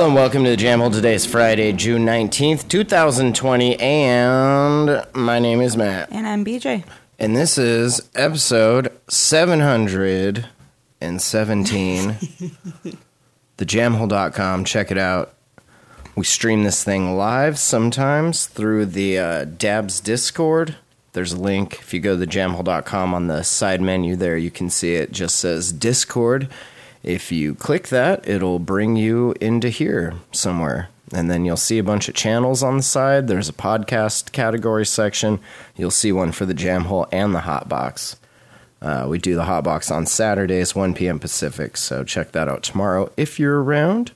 Hello and welcome to the Jam Hole. Today is Friday, June 19th, 2020, and my name is Matt. And I'm BJ. And this is episode 717. thejamhole.com. Check it out. We stream this thing live sometimes through the uh, Dabs Discord. There's a link. If you go to thejamhole.com on the side menu there, you can see it just says Discord. If you click that, it'll bring you into here somewhere. And then you'll see a bunch of channels on the side. There's a podcast category section. You'll see one for the Jam Hole and the Hot Box. Uh, we do the Hot Box on Saturdays, 1 p.m. Pacific. So check that out tomorrow if you're around.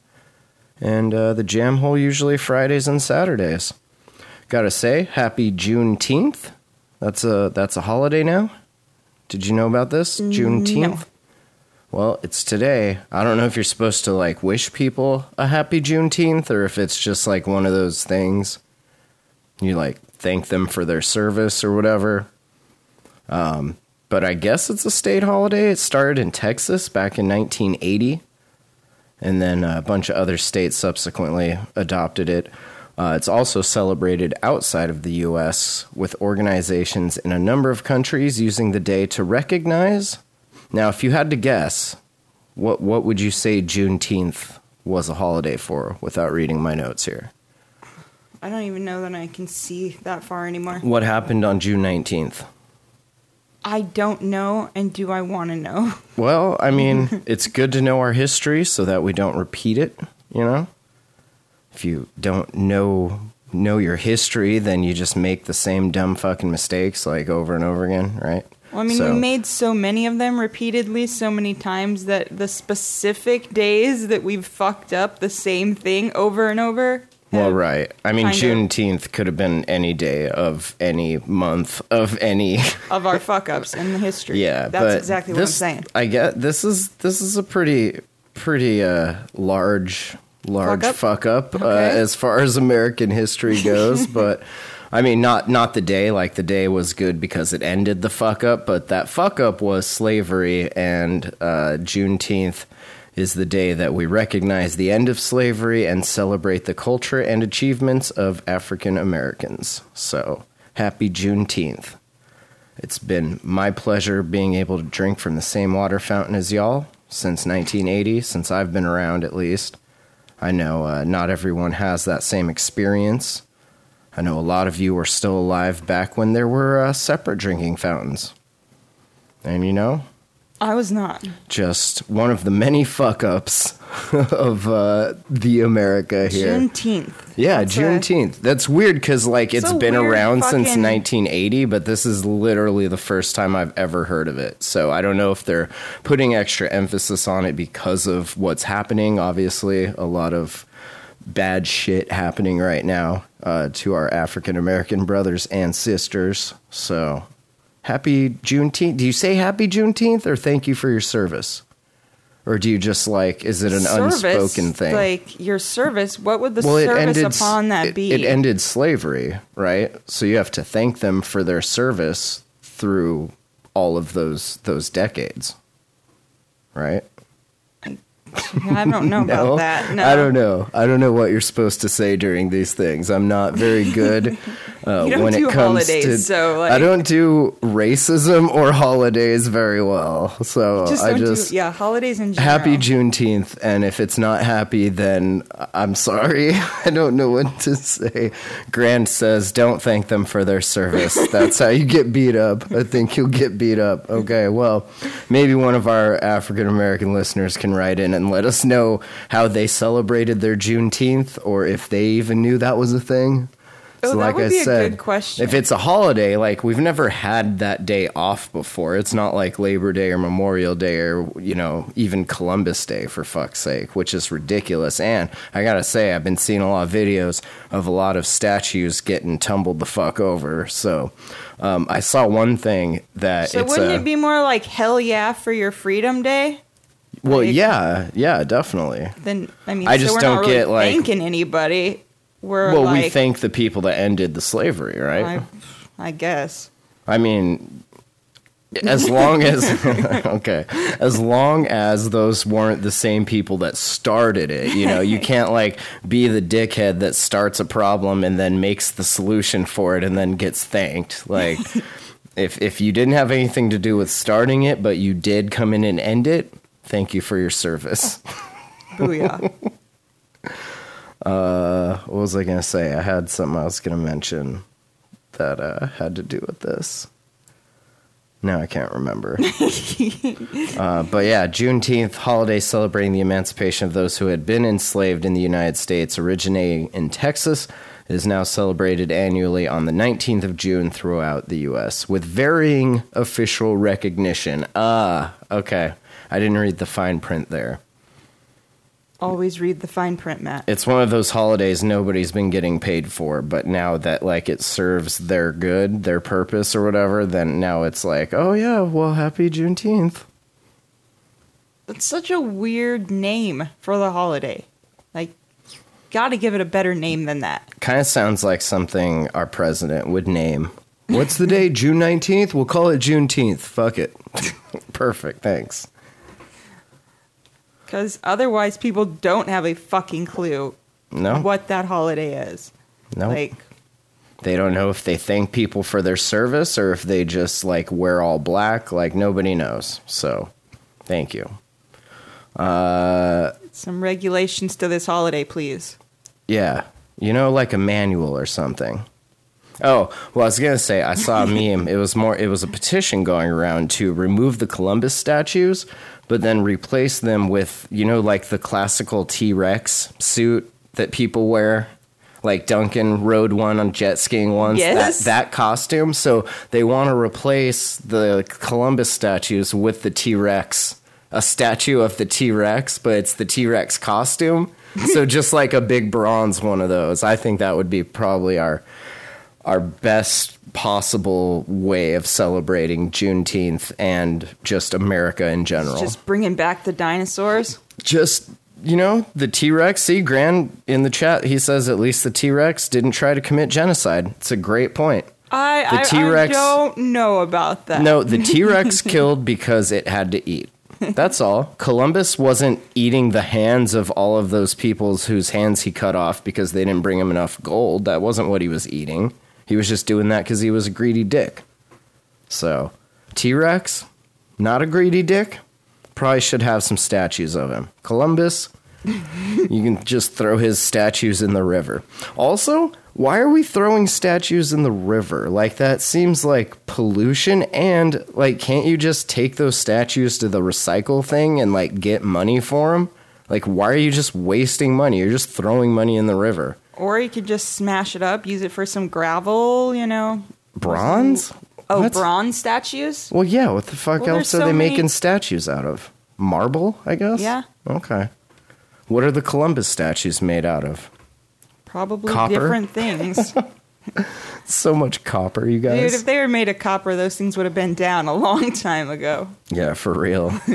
And uh, the Jam Hole usually Fridays and Saturdays. Gotta say, happy Juneteenth. That's a that's a holiday now. Did you know about this? Juneteenth. Well, it's today. I don't know if you're supposed to like wish people a happy Juneteenth or if it's just like one of those things. You like thank them for their service or whatever. Um, but I guess it's a state holiday. It started in Texas back in 1980, and then a bunch of other states subsequently adopted it. Uh, it's also celebrated outside of the U.S. with organizations in a number of countries using the day to recognize now, if you had to guess, what what would you say Juneteenth was a holiday for without reading my notes here? I don't even know that I can see that far anymore. What happened on June 19th? I don't know, and do I want to know? Well, I mean, it's good to know our history so that we don't repeat it, you know? If you don't know know your history, then you just make the same dumb fucking mistakes like over and over again, right? Well, I mean, So- we made so many of them repeatedly, so many times that the specific days that we've fucked up the same thing over and over. Well, right. I mean, Juneteenth could have been any day of any month of any Of our fuck ups in the history. Yeah, That's exactly this, what I'm saying. I get this is this is a pretty pretty uh, large large Fuck up? fuck up, uh, as far as American history goes, but. I mean, not not the day. Like the day was good because it ended the fuck up, but that fuck up was slavery, and uh, Juneteenth is the day that we recognize the end of slavery and celebrate the culture and achievements of African Americans. So, happy Juneteenth! It's been my pleasure being able to drink from the same water fountain as y'all since 1980, since I've been around at least. I know uh, not everyone has that same experience. I know a lot of you were still alive back when there were uh, separate drinking fountains. And you know, I was not. just one of the many fuck ups of uh, the America here. Juneteenth. Yeah, That's a- Juneteenth. That's weird because like it's a been around since 1980, but this is literally the first time I've ever heard of it. So I don't know if they're putting extra emphasis on it because of what's happening. Obviously, a lot of bad shit happening right now uh, to our African American brothers and sisters. So happy Juneteenth. Do you say happy Juneteenth or thank you for your service? Or do you just like, is it an Service, unspoken thing? Like your service, what would the well, service ended upon that it, be? It ended slavery, right? So you have to thank them for their service through all of those those decades, right? I don't know about that. No, I don't know. I don't know what you're supposed to say during these things. I'm not very good uh, when do it comes holidays, to. so, like- I don't do racism or holidays very well. So Just I just do yeah holidays in general. happy Juneteenth, and if it's not happy, then I'm sorry. I don't know what to say. Grant says, "Don't thank them for their service." That's how you get beat up. I think you'll get beat up. Okay, well, maybe one of our African American listeners can write in and let us know how they celebrated their Juneteenth, or if they even knew that was a thing. Oh, So like I be a said, good question. if it's a holiday, like we've never had that day off before. It's not like Labor Day or Memorial Day or you know even Columbus Day for fuck's sake, which is ridiculous. And I gotta say, I've been seeing a lot of videos of a lot of statues getting tumbled the fuck over. So um, I saw one thing that So it's wouldn't a, it be more like hell yeah for your freedom day? well, like- yeah, yeah, definitely. Then I mean, I so just don't really get, like- thanking anybody. We're Well, like, we thank the people that ended the slavery, right? I, I guess. I mean, as long as okay, as long as those weren't the same people that started it, you know, you can't like be the dickhead that starts a problem and then makes the solution for it and then gets thanked. Like, if if you didn't have anything to do with starting it, but you did come in and end it, thank you for your service. Booyah. Uh, what was I gonna say? I had something I was gonna mention that uh, had to do with this. No, I can't remember. uh, but yeah, Juneteenth holiday celebrating the emancipation of those who had been enslaved in the United States, originating in Texas, is now celebrated annually on the 19th of June throughout the U.S. with varying official recognition. Ah, okay. I didn't read the fine print there. Always read the fine print, Matt. it's one of those holidays nobody's been getting paid for but now that like it serves their good their purpose or whatever then now it's like oh yeah well happy juneteenth. That's such a weird name for the holiday. Like, got to give it a better name than that. kind of sounds like something our president would name. What's the day june 19th we'll call it juneteenth. Fuck it. Perfect. Thanks Because otherwise, people don't have a fucking clue no what that holiday is. no Like, they don't know if they thank people for their service or if they just like wear all black like nobody knows so thank you uh some regulations to this holiday, please. Yeah, you know, like a manual or something. Oh, well, I was gonna say I saw a meme. It was more. It was a petition going around to remove the Columbus statues, but then replace them with you know like the classical T Rex suit that people wear. Like Duncan rode one on jet skiing once. Yes. That, that costume. So they want to replace the Columbus statues with the T Rex. A statue of the T Rex, but it's the T Rex costume. so just like a big bronze one of those. I think that would be probably our our best possible way of celebrating Juneteenth and just America in general. Just bringing back the dinosaurs. just you know the t-rex see Grant in the chat he says at least the t-rex didn't try to commit genocide it's a great point I, The T Rex don't know about that. no the t-rex killed because it had to eat that's all columbus wasn't eating the hands of all of those peoples whose hands he cut off because they didn't bring him enough gold that wasn't what he was eating he was just doing that because he was a greedy dick so t-rex not a greedy dick probably should have some statues of him columbus you can just throw his statues in the river. Also, why are we throwing statues in the river? Like that seems like pollution and like can't you just take those statues to the recycle thing and like get money for them? Like why are you just wasting money? You're just throwing money in the river. Or you could just smash it up, use it for some gravel, you know. Bronze? Oh, What? bronze statues? Well, yeah, what the fuck Well, else are so they many- making statues out of? Marble, I guess? Yeah. Okay. What are the Columbus statues made out of? Probably Copper? different things. So much copper, you guys. Dude, if they were made of copper, those things would have been down a long time ago. Yeah, for real.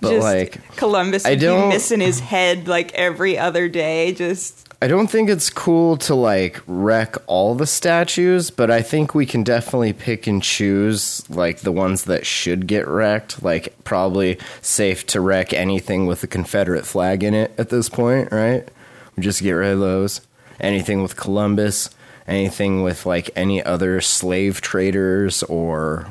but just like, Columbus I would be don't- missing his head like every other day. Just I don't think it's cool to like wreck all the statues, but I think we can definitely pick and choose like the ones that should get wrecked. Like, probably safe to wreck anything with a Confederate flag in it at this point, right? We just get rid of those. Anything with Columbus, anything with like any other slave traders or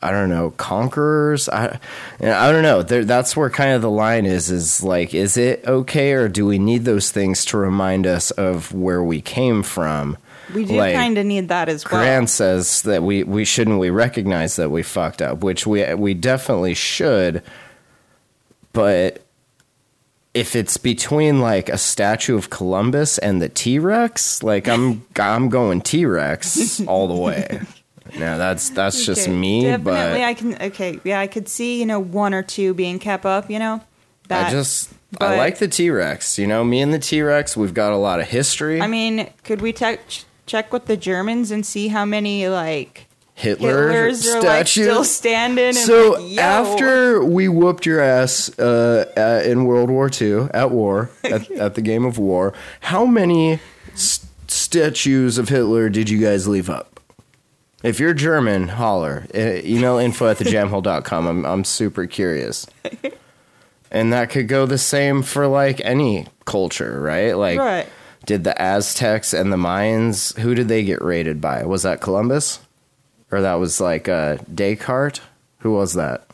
I don't know, conquerors. I, I don't know. There, that's where kind of the line is. Is like, is it okay, or do we need those things to remind us of where we came from? we do Like, kind of need that as well. Grant says that we, we shouldn't we recognize that we fucked up, which we we definitely should. But if it's between like a statue of Columbus and the T Rex, like I'm I'm going T Rex all the way. Now that's that's just Okay, me, Definitely, but I can. Okay, yeah, I could see you know one or two being kept up. You know, that. I just I like the T Rex. You know, me and the T Rex, we've got a lot of history. I mean, could we te- ch- check with the Germans and see how many like Hitler Hitlers are like still standing? And So like, after we whooped your ass uh, uh, in World War II at war at, at the game of war, how many s- statues of Hitler did you guys leave up? If you're German, holler. Uh, email info at thejamhole.com. I'm I'm super curious. And that could go the same for like any culture, right? Like Right. did the Aztecs and the Mayans who did they get raided by? Was that Columbus? Or that was like uh, Descartes? Who was that?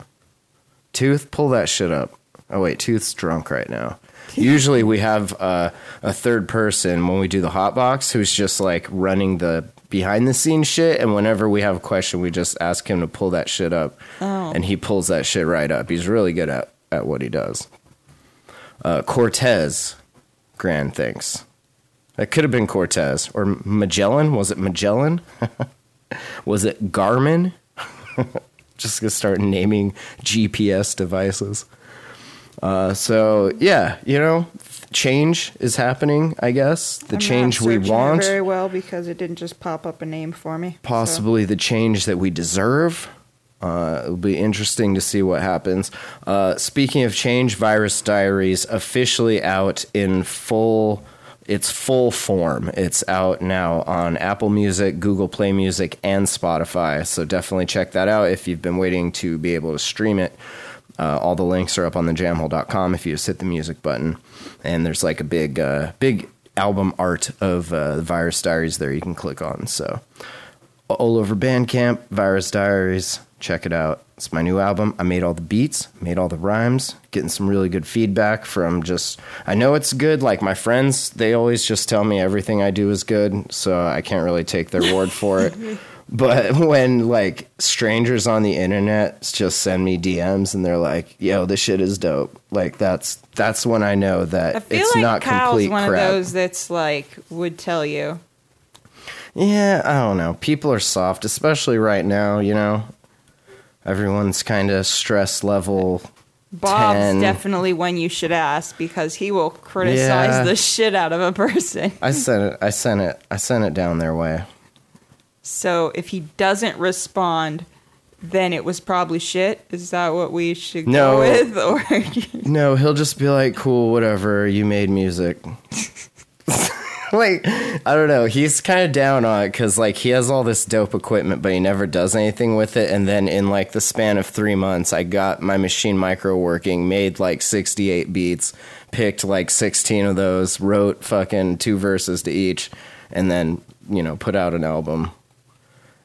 Tooth, pull that shit up. Oh wait, Tooth's drunk right now. Usually we have uh, a third person when we do the hot box who's just like running the behind the scenes shit, and whenever we have a question, we just ask him to pull that shit up, Oh. and he pulls that shit right up. He's really good at at what he does. Uh, Cortez, Grant thanks. That could have been Cortez or Magellan. Was it Magellan? Was it Garmin? Just gonna start naming GPS devices. Uh, so yeah, you know, change is happening. I guess the I'm change we want, very well because it didn't just pop up a name for me. so- possibly the change that we deserve. Uh, it'll be interesting to see what happens. Uh, speaking of change, Virus Diaries officially out in full. Its full form. It's out now on Apple Music, Google Play Music, and Spotify. So definitely check that out if you've been waiting to be able to stream it. Uh, all the links are up on thejamhole.com if you just hit the music button. And there's like a big, uh, big album art of uh, Virus Diaries there you can click on. So all over Bandcamp, Virus Diaries. Check it out. It's my new album. I made all the beats, made all the rhymes, getting some really good feedback from just. I know it's good. Like my friends, they always just tell me everything I do is good, so I can't really take their word for it. But when like strangers on the internet just send me DMs and they're like, "Yo, this shit is dope," like that's that's when I know that I feel it's like not Kyle's complete one crap. of those that's like would tell you. Yeah, I don't know. People are soft, especially right now, you know. Everyone's kind of stress level. Bob's 10. definitely one you should ask because he will criticize Yeah. the shit out of a person. I sent it I sent it I sent it down their way. So if he doesn't respond, then it was probably shit. Is that what we should No. go with? Or No, he'll just be like, "Cool, whatever. You made music." like, I don't know. He's kind of down on it because like he has all this dope equipment, but he never does anything with it. And then in like the span of three months, I got my Maschine Mikro working, made like sixty-eight beats, picked like sixteen of those, wrote fucking two verses to each, and then you know put out an album.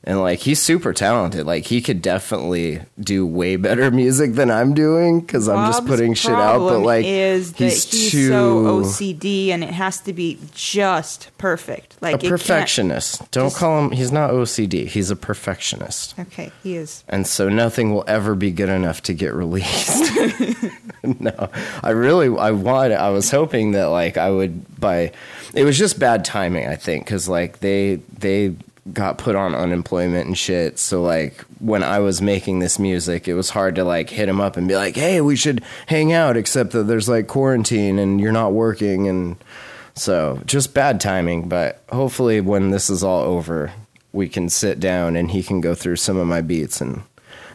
And like he's super talented. Like he could definitely do way better music than I'm doing because I'm just putting shit out. But like is he's, he's, too so OCD and it has to be just perfect. Like a perfectionist. Don't just- call him. He's not OCD. He's a perfectionist. Okay, he is. And so nothing will ever be good enough to get released. no, I really, I wanted, I was hoping that like I would by, it was just bad timing, I think, because like they, they got put on unemployment and shit. So like when I was making this music, it was hard to like hit him up and be like, hey, we should hang out, except that there's like quarantine and you're not working. And so just bad timing. But hopefully when this is all over, we can sit down and he can go through some of my beats and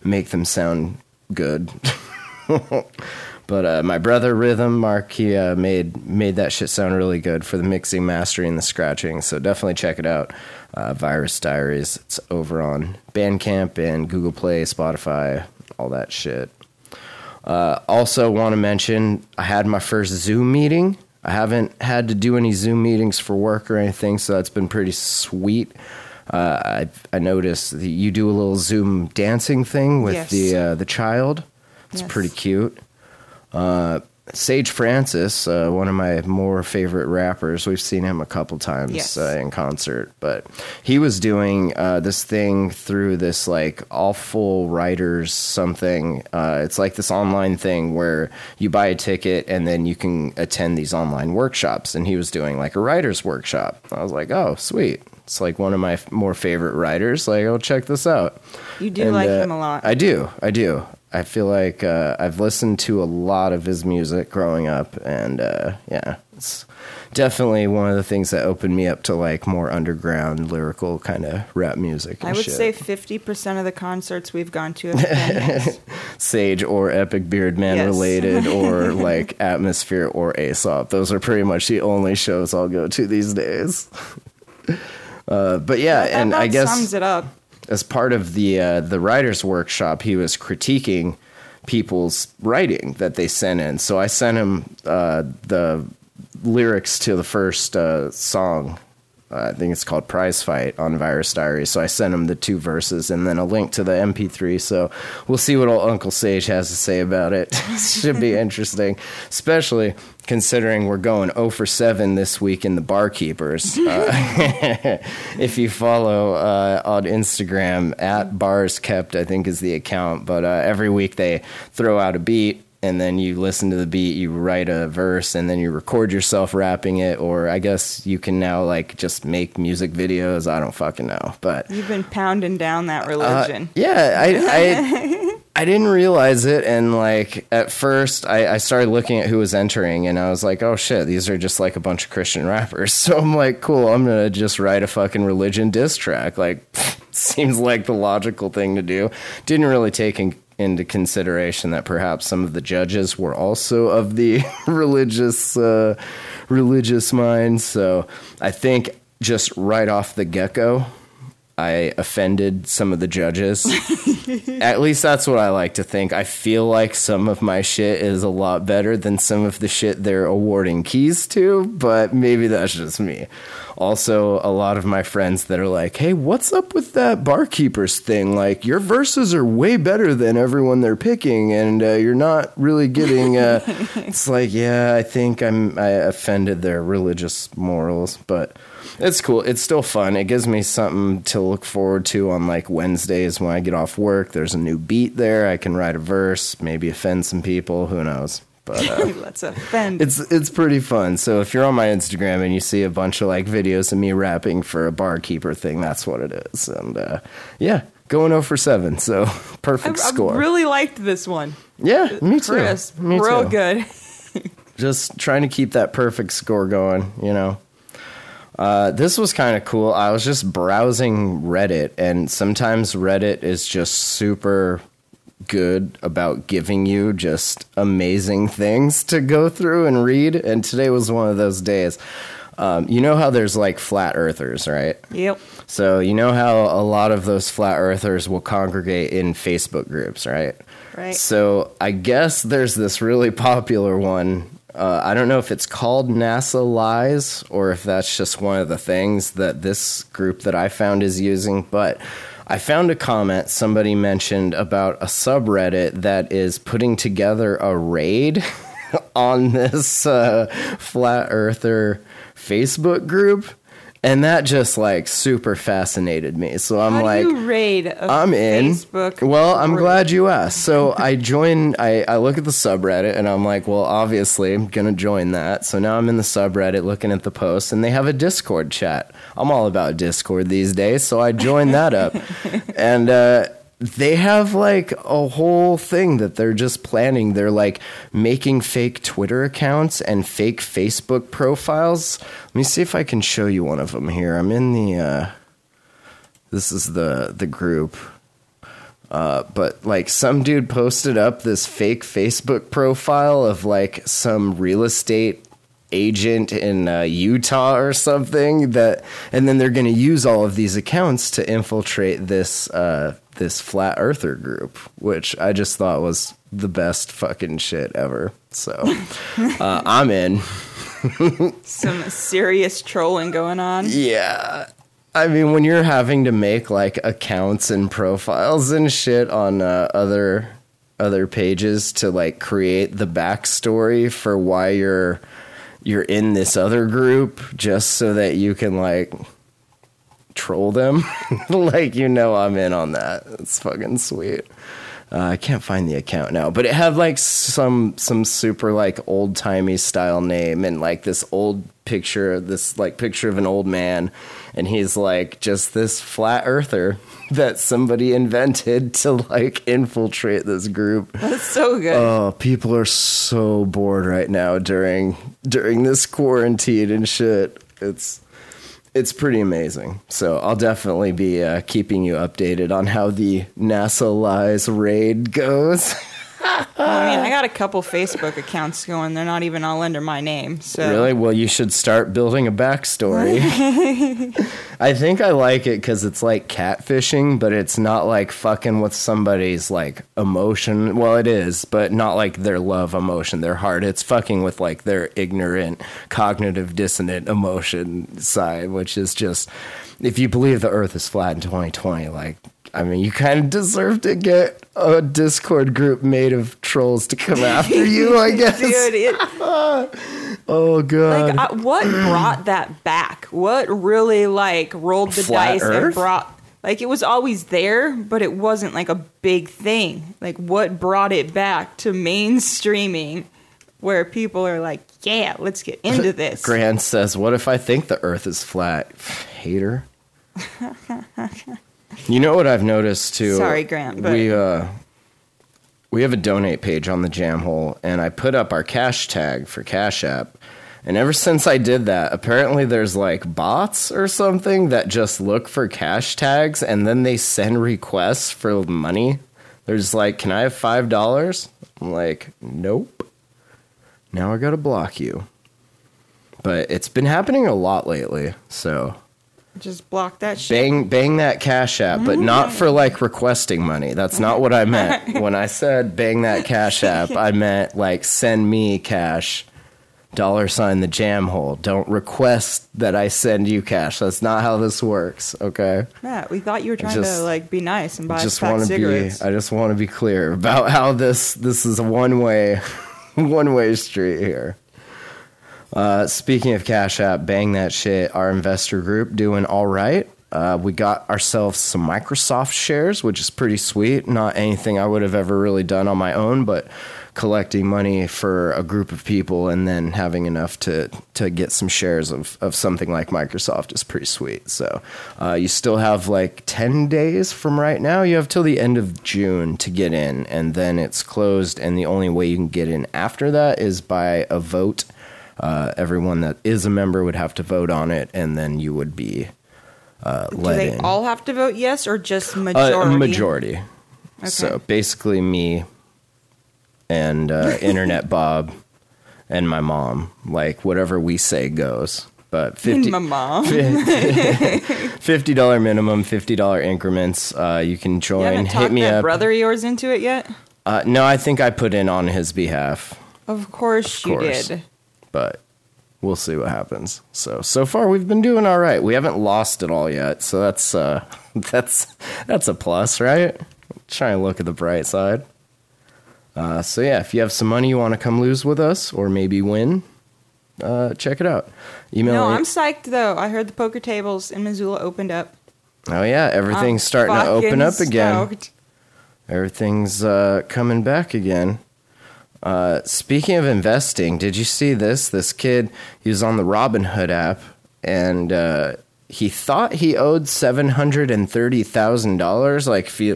make them sound good. but uh, my brother Rhythm Mark he uh, made made that shit sound really good for the mixing, mastering, and the scratching. So definitely check it out. Uh, Virus Diaries. It's over on Bandcamp and Google Play, Spotify, all that shit. Uh, also, want to mention I had my first Zoom meeting. I haven't had to do any Zoom meetings for work or anything, so that's been pretty sweet. Uh, I I noticed that you do a little Zoom dancing thing with Yes. the uh, the child. It's Yes. pretty cute. Uh, Sage Francis, uh, one of my more favorite rappers, we've seen him a couple times Yes. uh, in concert, but he was doing uh, this thing through this like awful writers something. Uh, it's like this online thing where you buy a ticket and then you can attend these online workshops. And he was doing like a writers workshop. I was like, oh, sweet. It's like one of my f- more favorite writers. Like, oh, check this out. You do And, like uh, him a lot. I do. I do. I feel like uh, I've listened to a lot of his music growing up, and uh, yeah, it's definitely one of the things that opened me up to like more underground lyrical kind of rap music. And I would shit. say 50% of the concerts we've gone to have been. Sage or Epic Beard Men Yes. related, or like Atmosphere or Aesop. Those are pretty much the only shows I'll go to these days. Uh, but yeah, That and I guess sums it up. As part of the uh, the writers workshop, he was critiquing people's writing that they sent in. So I sent him uh, the lyrics to the first uh, song. Uh, I think it's called Prize Fight on Virus Diary. So I sent him the two verses and then a link to the MP3. So we'll see what old Uncle Sage has to say about it. Should be interesting, especially considering we're going 0 for 7 this week in the Barkeepers. Uh, if you follow uh, on Instagram at bars kept, I think is the account. But uh, every week they throw out a beat, and then you listen to the beat, you write a verse, and then you record yourself rapping it. Or I guess you can now like just make music videos. I don't fucking know, but You've been pounding down that uh, religion. yeah, I, I I didn't realize it, and like at first, I, I started looking at who was entering, and I was like, oh shit, these are just like a bunch of Christian rappers. So I'm like, cool, I'm gonna just write a fucking religion diss track. Like, seems like the logical thing to do. Didn't really take in, into consideration that perhaps some of the judges were also of the religious uh, religious mind. So I think just right off the get go. I offended some of the judges. At least that's what I like to think. I feel like some of my shit is a lot better than some of the shit they're awarding keys to, but maybe that's just me. Also, a lot of my friends that are like, hey, what's up with that barkeepers thing? Like, your verses are way better than everyone they're picking, and uh, you're not really getting. Uh, it's like, yeah, I think I'm, I offended their religious morals, but it's cool. It's still fun. It gives me something to look forward to on like Wednesdays when I get off work. There's a new beat there. I can write a verse, maybe offend some people. Who knows? But uh, Let's offend. it's it's pretty fun. So if you're on my Instagram and you see a bunch of like videos of me rapping for a barkeeper thing, that's what it is. And uh, yeah, going 0 for seven. So perfect I score. really liked this one. yeah, me too. Chris, me real too. good. just trying to keep that perfect score going, you know. Uh, this was kind of cool. I was just browsing Reddit, and sometimes Reddit is just super good about giving you just amazing things to go through and read. And today was one of those days. Um, you know how there's like flat earthers, right? Yep. So you know how a lot of those flat earthers will congregate in Facebook groups, right? Right. So I guess there's this really popular one. Uh, I don't know if it's called NASA Lies or if that's just one of the things that this group that I found is using, but I found a comment somebody mentioned about a subreddit that is putting together a raid on this uh, flat earther Facebook group. And that just like super fascinated me. So I'm How like, raid I'm in. Facebook? Well, I'm group? glad you asked. So I join. I, I look at the subreddit and I'm like, well, obviously I'm gonna join that. So now I'm in the subreddit looking at the posts, and they have a Discord chat. I'm all about Discord these days, so I joined that up, and uh, they have like a whole thing that they're just planning. They're like making fake Twitter accounts and fake Facebook profiles. Let me see if I can show you one of them here. I'm in the. Uh, this is the the group. Uh, but like some dude posted up this fake Facebook profile of like some real estate agent in uh, Utah or something that, and then they're going to use all of these accounts to infiltrate this uh, this flat earther group, which I just thought was the best fucking shit ever. So uh, I'm in. Some serious trolling going on. Yeah. I mean, when you're having to make like accounts and profiles and shit on uh, other other pages to like create the backstory for why you're you're in this other group just so that you can like troll them. like you know I'm in on that. It's fucking sweet. Uh, I can't find the account now, but it had like some some super like old timey style name and like this old picture, this like picture of an old man, and he's like just this flat earther that somebody invented to like infiltrate this group. That's so good. Oh, people are so bored right now during during this quarantine and shit. It's it's pretty amazing. So I'll definitely be uh, keeping you updated on how the NASA Lies raid goes. I mean, I got a couple Facebook accounts going. They're not even all under my name. So Really? Well, you should start building a backstory. I think I like it because it's like catfishing, but it's not like fucking with somebody's like emotion. Well, it is, but not like their love emotion, their heart. It's fucking with like their ignorant, cognitive dissonant emotion side, which is just if you believe the earth is flat in 2020, like, I mean, you kind of deserve to get a Discord group made of trolls to come after you, I guess. Dude, it, Oh, God. like, I, what brought that back? What really like rolled the Flat dice Earth? and brought? Like it was always there, but it wasn't like a big thing. Like what brought it back to mainstreaming, where people are like, "Yeah, let's get into this." Grant says, "What if I think the Earth is flat?" Hater. You know what I've noticed too? Sorry, Grant, but- we uh, we have a donate page on the Jam Hole, and I put up our cash tag for Cash App. And ever since I did that, apparently there's like bots or something that just look for cash tags and then they send requests for money. They're just like, "Can I have five dollars?" I'm like, "Nope." Now I gotta block you but it's been happening a lot lately. So Just block that shit. bang bang that cash app, but mm-hmm. not for like requesting money. That's not what I meant. when I said bang that cash app, I meant like send me cash. Dollar sign the jam hole. Don't request that I send you cash. That's not how this works. Okay. Matt, we thought you were trying just- to like be nice and buy just pack to be. cigarettes. I just want to be clear about how this this is a one way, one way street here. Uh, speaking of Cash App, bang that shit. Our investor group doing all right. Uh, we got ourselves some Microsoft shares, which is pretty sweet. Not anything I would have ever really done on my own, but collecting money for a group of people and then having enough to to get some shares of, of something like Microsoft is pretty sweet. So uh, you still have like 10 days from right now. You have till the end of June to get in, and then it's closed. And the only way you can get in after that is by a vote. Uh, everyone that is a member would have to vote on it, and then you would be uh, Do let they in. all have to vote yes or just Uh, majority? a majority. Okay. So basically, me and uh, Internet Bob and my mom, like whatever we say goes. But fifty My mom. fifty dollar minimum, fifty dollar increments. Uh, you can join. haven't Hit me that up. brother of yours into it yet? Uh, no, I think I put in on his behalf, Of course Of you did. But we'll see what happens. So so far we've been doing all right. We haven't lost it all yet, so that's uh, that's that's a plus, right? Try and look at the bright side. Uh, so yeah, if you have some money you want to come lose with us, or maybe win, uh, check it out. Email. No, me- I'm psyched though. I heard the poker tables in Missoula opened up. oh yeah, everything's I'm starting to open up again. stoked. Everything's uh, coming back again. Uh, speaking of investing, did you see this? This kid, he was on the Robinhood app, and uh, he thought he owed seven hundred and thirty thousand dollars. Like, if you,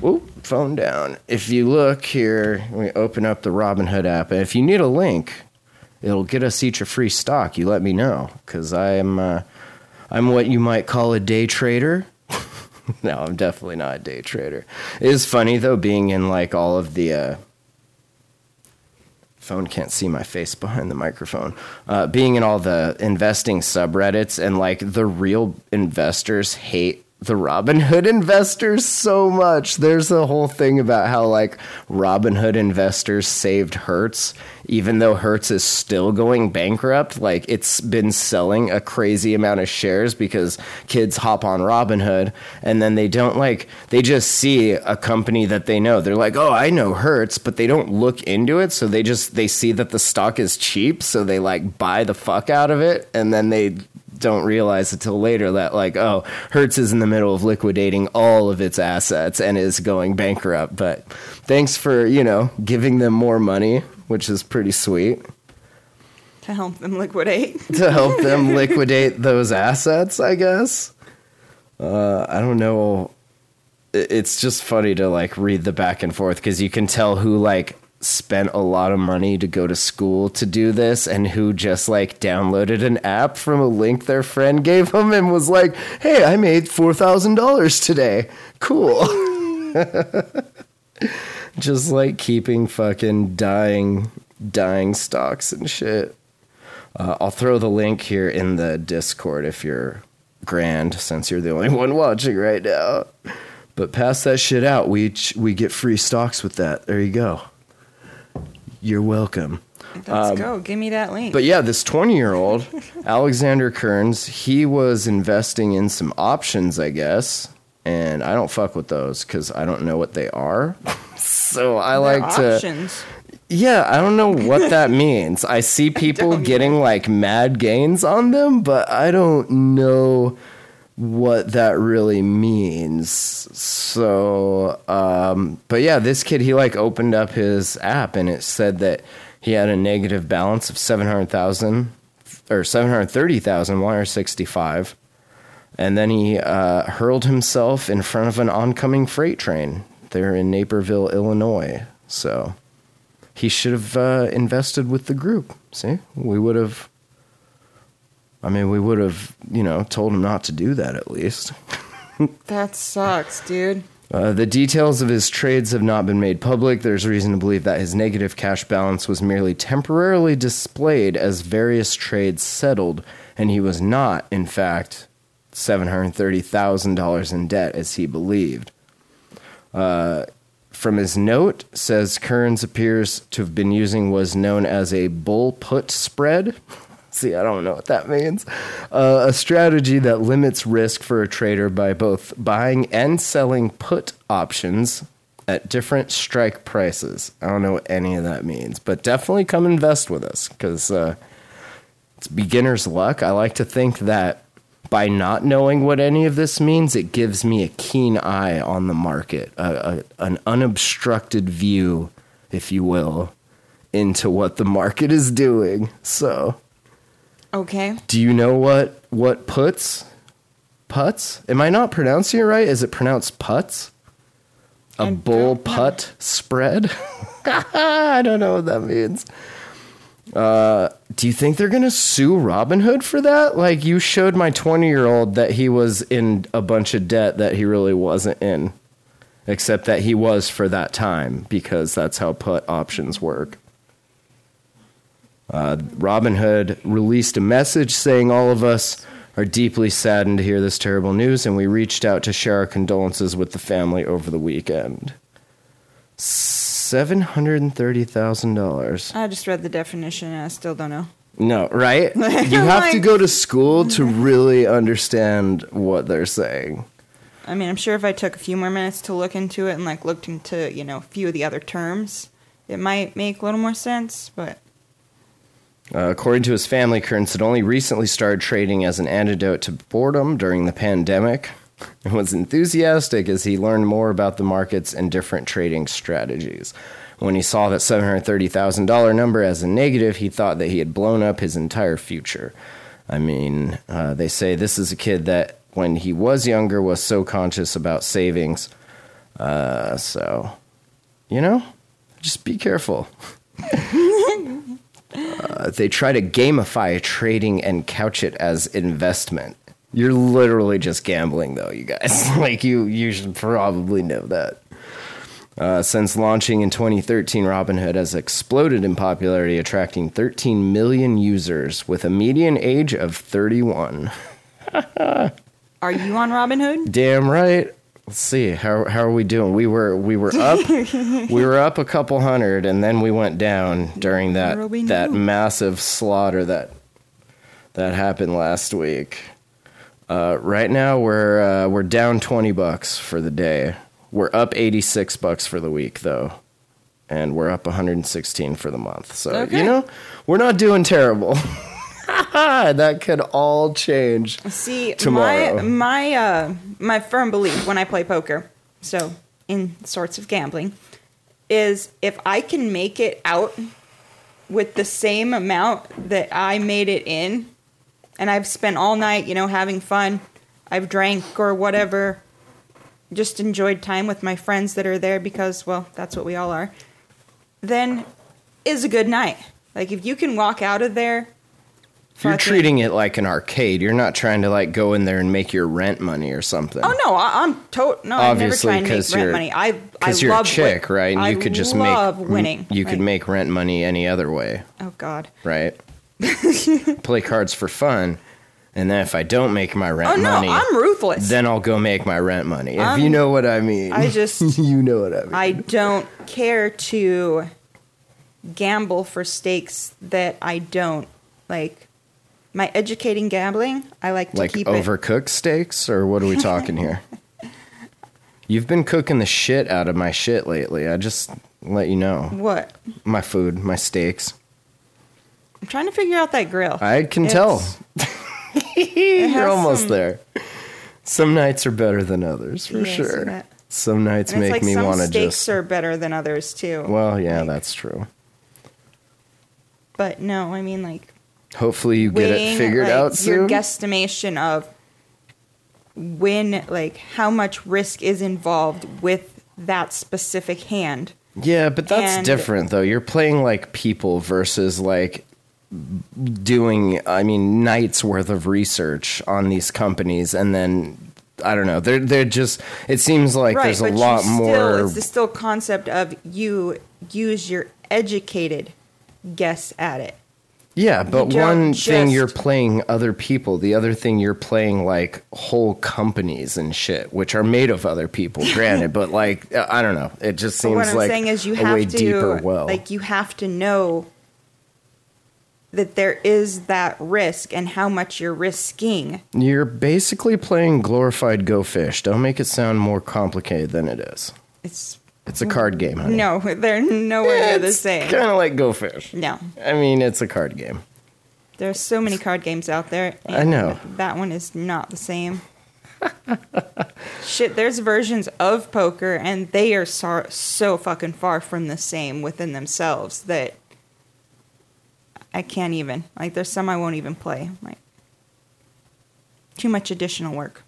whoop, phone down. If you look here, we open up the Robinhood app, and if you need a link, it'll get us each a free stock. You let me know, because I am, uh, I'm what you might call a day trader. no, I'm definitely not a day trader. It is funny though, being in like all of the uh, phone can't see my face behind the microphone. Uh, being in all the investing subreddits and like the real investors hate the Robinhood investors so much. There's a whole thing about how like Robinhood investors saved Hertz, even though Hertz is still going bankrupt. Like it's been selling a crazy amount of shares because kids hop on Robinhood and then they don't like they just see a company that they know. They're like, "Oh, I know Hertz," but they don't look into it, so they just they see that the stock is cheap, so they like buy the fuck out of it and then they don't realize until later that like oh hertz is in the middle of liquidating all of its assets and is going bankrupt but thanks for you know giving them more money which is pretty sweet. To help them liquidate. to help them liquidate those assets i guess. Uh, i don't know. It's just funny to like read the back and forth because you can tell who like spent a lot of money to go to school to do this and who just like downloaded an app from a link their friend gave them and was like hey i made $4000 today. Cool just like keeping fucking dying dying stocks and shit uh, I'll throw the link here in the Discord if you're Grant, since you're the only one watching right now. But pass that shit out. We ch- we get free stocks with that. There you go. You're welcome. Let's go. Give me that link. Um, But yeah, this 20 year old, Alexander Kearns, he was investing in some options, I guess. And I don't fuck with those because I don't know what they are. So I like to. Yeah, I don't know what that means. I see people don't getting like mad gains on them, but I don't know what that really means. So, um, but yeah, this kid, he like opened up his app and it said that he had a negative balance of 700,000 or 730,000 wire 65. And then he uh, hurled himself in front of an oncoming freight train there in Naperville, Illinois. So he should have uh, invested with the group. See, we would have. I mean, we would have, you know, told him not to do that at least. That sucks, dude. Uh, the details of his trades have not been made public. There's reason to believe that his negative cash balance was merely temporarily displayed as various trades settled, and he was not, in fact, $730,000 in debt as he believed. Uh, from his note, says Kearns appears to have been using was known as a bull put spread. See, I don't know what that means. Uh, a strategy that limits risk for a trader by both buying and selling put options at different strike prices. I don't know what any of that means, but definitely come invest with us because uh, it's beginner's luck. I like to think that by not knowing what any of this means, it gives me a keen eye on the market, a, a, an unobstructed view, if you will, into what the market is doing. So, Okay. do you know what what puts puts? Am I not pronouncing it right? Is it pronounced putts? A I bull putt spread? I don't know what that means. Uh, do you think they're gonna sue Robinhood for that? Like you showed my twenty year old that he was in a bunch of debt that he really wasn't in, except that he was for that time because that's how put options work. Uh, Robinhood released a message saying all of us are deeply saddened to hear this terrible news, and we reached out to share our condolences with the family over the weekend. Seven hundred and thirty thousand dollars. I just read the definition and I still don't know. No, right? You have to go to school to really understand what they're saying. I mean, I'm sure if I took a few more minutes to look into it and like looked into, you know, a few of the other terms, it might make a little more sense, but Uh, according to his family, Kearns had only recently started trading as an antidote to boredom during the pandemic and was enthusiastic as he learned more about the markets and different trading strategies. When he saw that $730,000 number as a negative, he thought that he had blown up his entire future. I mean, uh, they say this is a kid that, when he was younger, was so conscious about savings. Uh, so, you know, just be careful. Uh, they try to gamify trading and couch it as investment. You're literally just gambling, though, you guys. like you, you should probably know that. Uh, since launching in 2013, Robinhood has exploded in popularity, attracting 13 million users with a median age of 31. Are you on Robinhood? Damn right. Let's see how how are we doing? We were we were up we were up a couple hundred, and then we went down during that that massive slaughter that that happened last week. Uh, right now we're uh, we're down twenty bucks for the day. We're up eighty six bucks for the week though, and we're up one hundred and sixteen for the month. So Okay. you know we're not doing terrible. that could all change. See, Tomorrow. my my uh my firm belief when I play poker, so in sorts of gambling, is if I can make it out with the same amount that I made it in, and I've spent all night, you know, having fun, I've drank or whatever, just enjoyed time with my friends that are there because, well, that's what we all are, then is a good night. Like if you can walk out of there. You're treating it like an arcade. You're not trying to like go in there and make your rent money or something. Oh no, I, I'm to- no. Obviously, I never try and make 'cause rent you're- money. I Because you're a chick, win- right? And I you could just love make winning. You could make rent money any other way, Oh God. right? Play cards for fun, and then if I don't make my rent Oh no, money, I'm ruthless. then I'll go make my rent money. If I'm- you know what I mean. I just- you know what I mean. I don't care to gamble for stakes that I don't like. My educating gambling, I like to like keep it. overcooked steaks, or what are we talking here? You've been cooking the shit out of my shit lately. I just let you know What? my food, my steaks. I'm trying to figure out that grill. I can It's- tell. You're almost some- there. Some nights are better than others, for Yeah, sure. Some nights make like me want to just. steaks are better than others too. Well, yeah, Like, that's true. But no, I mean like Hopefully, you get it figured like, out soon. your guesstimation of when like how much risk is involved with that specific hand yeah, but that's and- different, though. You're playing like people versus like doing, I mean, nights worth of research on these companies, and then I don't know. They're they're just. It seems like there's a lot still, more. it's the still concept of you use your educated guess at it Yeah, but one thing you're playing other people, the other thing you're playing like whole companies and shit, which are made of other people. Granted, but like I don't know, it just seems what i'm like saying is you have way to deeper well. like you have to know that there is that risk and how much you're risking you're basically playing glorified Go Fish. Don't make it sound more complicated than it is. it's It's a card game, honey. no they're nowhere near the same Kind of like Go Fish. no I mean, it's a card game. There's so many card games out there. I know. That one is not the same. Shit, there's versions of poker, and they are so, so fucking far from the same within themselves that I can't even. Like, there's some I won't even play. Like, too much additional work.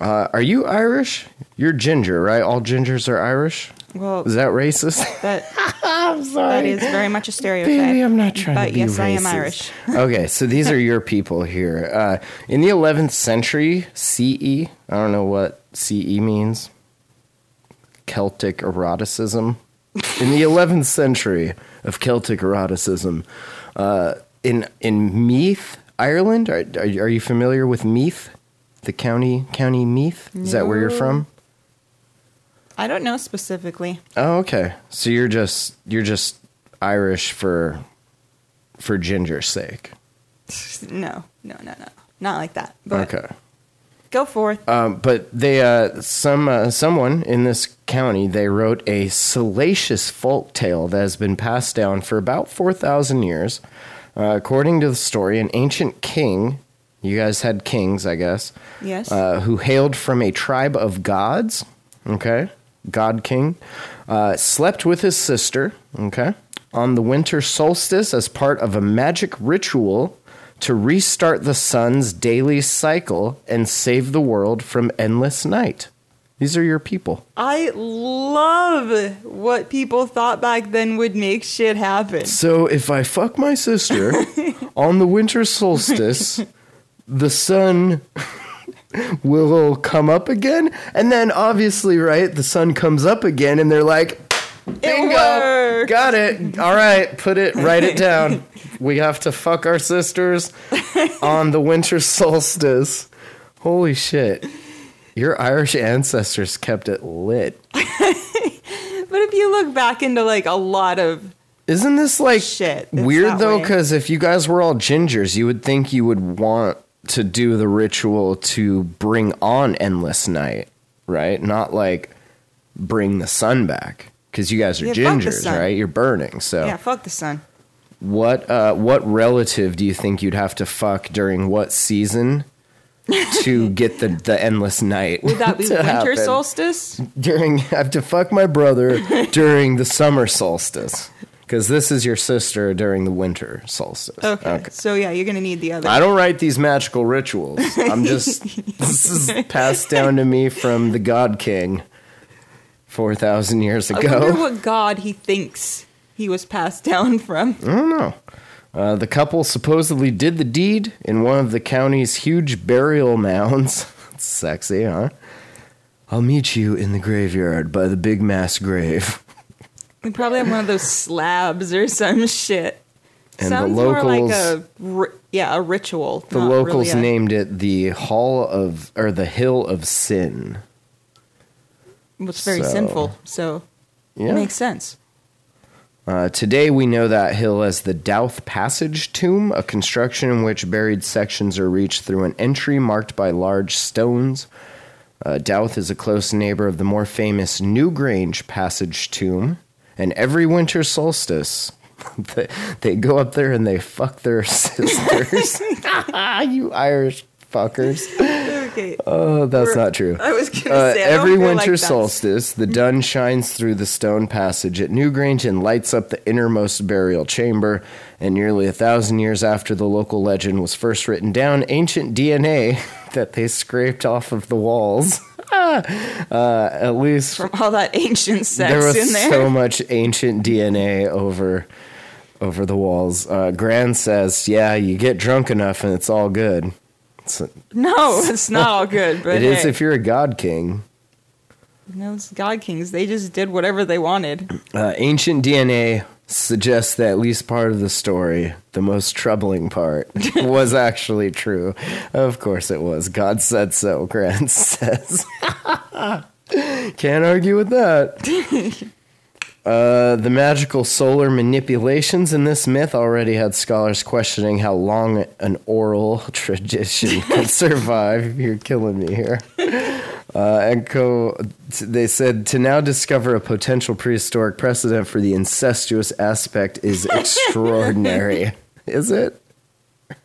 Uh, are you Irish? You're ginger, right? All gingers are Irish. Well, Is that racist? that I'm sorry. that is very much a stereotype. Baby, I'm not trying but to be yes, I am racist. Irish. okay, so these are your people here. Uh, in the 11th century CE, I don't know what CE means. Celtic eroticism. In the 11th century of Celtic eroticism, uh, in in Meath, Ireland. Are, are, you- are you familiar with Meath, the county county Meath? Is that where you're from? I don't know specifically. Oh, okay. So you're just you're just Irish for for ginger's sake. No, no, no, no. Not like that. But Okay. go forth. Um, but they, uh, some, uh, someone in this county, they wrote a salacious folk tale that has been passed down for about four thousand years. Uh, according to the story, an ancient king. You guys had kings, I guess. Yes. Uh, who hailed from a tribe of gods. Okay, God King, uh, slept with his sister. Okay, on the winter solstice as part of a magic ritual to restart the sun's daily cycle and save the world from endless night. These are your people. I love what people thought back then would make shit happen. So if I fuck my sister on the winter solstice, the sun will come up again, and then obviously, right, the sun comes up again, and they're like, "Bingo, worked." got it. All right, put it, write it down. We have to fuck our sisters on the winter solstice Holy shit. Your Irish ancestors kept it lit. But if you look back into like a lot of Isn't this like Shit, weird though? Because if you guys were all gingers, you would think you would want to do the ritual to bring on endless night, right? Not like bring the sun back. Because you guys are Yeah, gingers, right? You're burning. So yeah, fuck the sun. what uh, what relative do you think you'd have to fuck during what season to get the, the endless night? Would that be to winter happen? solstice? during I have to fuck my brother during the summer solstice because this is your sister during the winter solstice. Okay. So yeah, you're gonna need the other. I don't write these magical rituals. I'm just this is passed down to me from the God King four thousand years I wonder ago. what god he thinks he was passed down from. I don't know. Uh, the couple supposedly did the deed in one of the county's huge burial mounds. Sexy, huh? I'll meet you in the graveyard by the big mass grave. We probably have one of those slabs or some shit. And the Sounds more like a ri- yeah a ritual. The locals really a- named it the Hall of or the Hill of Sin. What's very so- sinful, so Yeah. it makes sense. Uh, today we know that hill as the Dowth Passage Tomb, a construction in which buried sections are reached through an entry marked by large stones. Uh, Dowth is a close neighbor of the more famous Newgrange Passage Tomb, and every winter solstice. They, they go up there and they fuck their sisters. you Irish fuckers. Oh, that's We're- not true. I was gonna Uh, say every winter like solstice, the dun shines through the stone passage at Newgrange and lights up the innermost burial chamber. And nearly a thousand years after the local legend was first written down, ancient DNA that they scraped off of the walls. uh, at least From all that ancient sex there was in there. so much ancient DNA over over the walls. Uh, Grant says, "Yeah, you get drunk enough and it's all good." It's, no, it's not all good, but it is hey, if you're a god king. those god kings, they just did whatever they wanted. Uh, ancient DNA suggests that at least part of the story, the most troubling part, was actually true. Of course it was. God said so, Grant says. Can't argue with that. Uh, the magical solar manipulations in this myth already had scholars questioning how long an oral tradition could survive. You're killing me here. Uh, and co, they said to now discover a potential prehistoric precedent for the incestuous aspect is extraordinary. is it?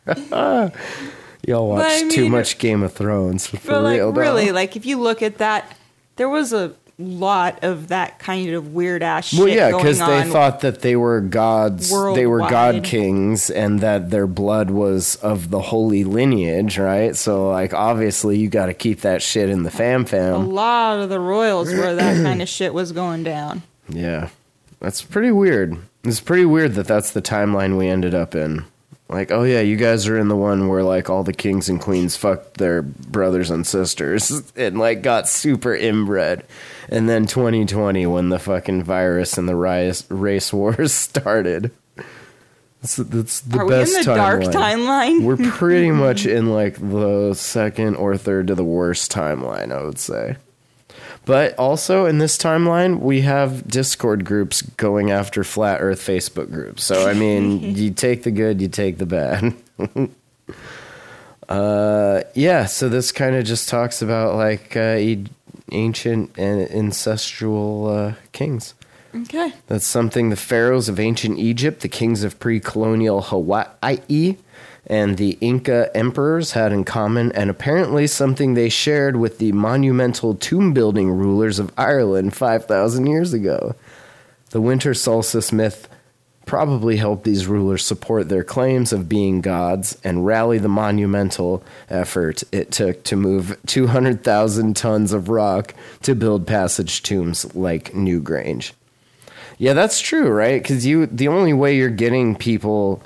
Y'all watch I too much Game of Thrones for But like real. though. really, like if you look at that, there was a lot of that kind of weird ass shit Well, yeah, because they thought that they were gods, they were god kings, and that their blood was of the holy lineage, right? So, like, obviously, you got to keep that shit in the fam fam. a lot of the royals where that kind of shit was going down. Yeah, that's pretty weird. It's pretty weird that that's the timeline we ended up in. Like, oh yeah, you guys are in the one where like all the kings and queens fucked their brothers and sisters and like got super inbred. And then 2020 when the fucking virus and the race, race wars started. That's, that's the Are we in best the dark timeline. timeline? We're pretty much in like the second or third to the worst timeline, I would say. But also in this timeline, we have Discord groups going after flat Earth Facebook groups. So I mean, you take the good, you take the bad. uh, yeah. So this kind of just talks about like uh, e- ancient and ancestral uh, kings. Okay. That's something the pharaohs of ancient Egypt, the kings of pre colonial Hawaii, and the Inca emperors had in common, and apparently something they shared with the monumental tomb building rulers of Ireland 5,000 years ago. The winter solstice myth probably helped these rulers support their claims of being gods and rally the monumental effort it took to move 200,000 tons of rock to build passage tombs like Newgrange. Yeah, that's true, right? Because you, the only way you're getting people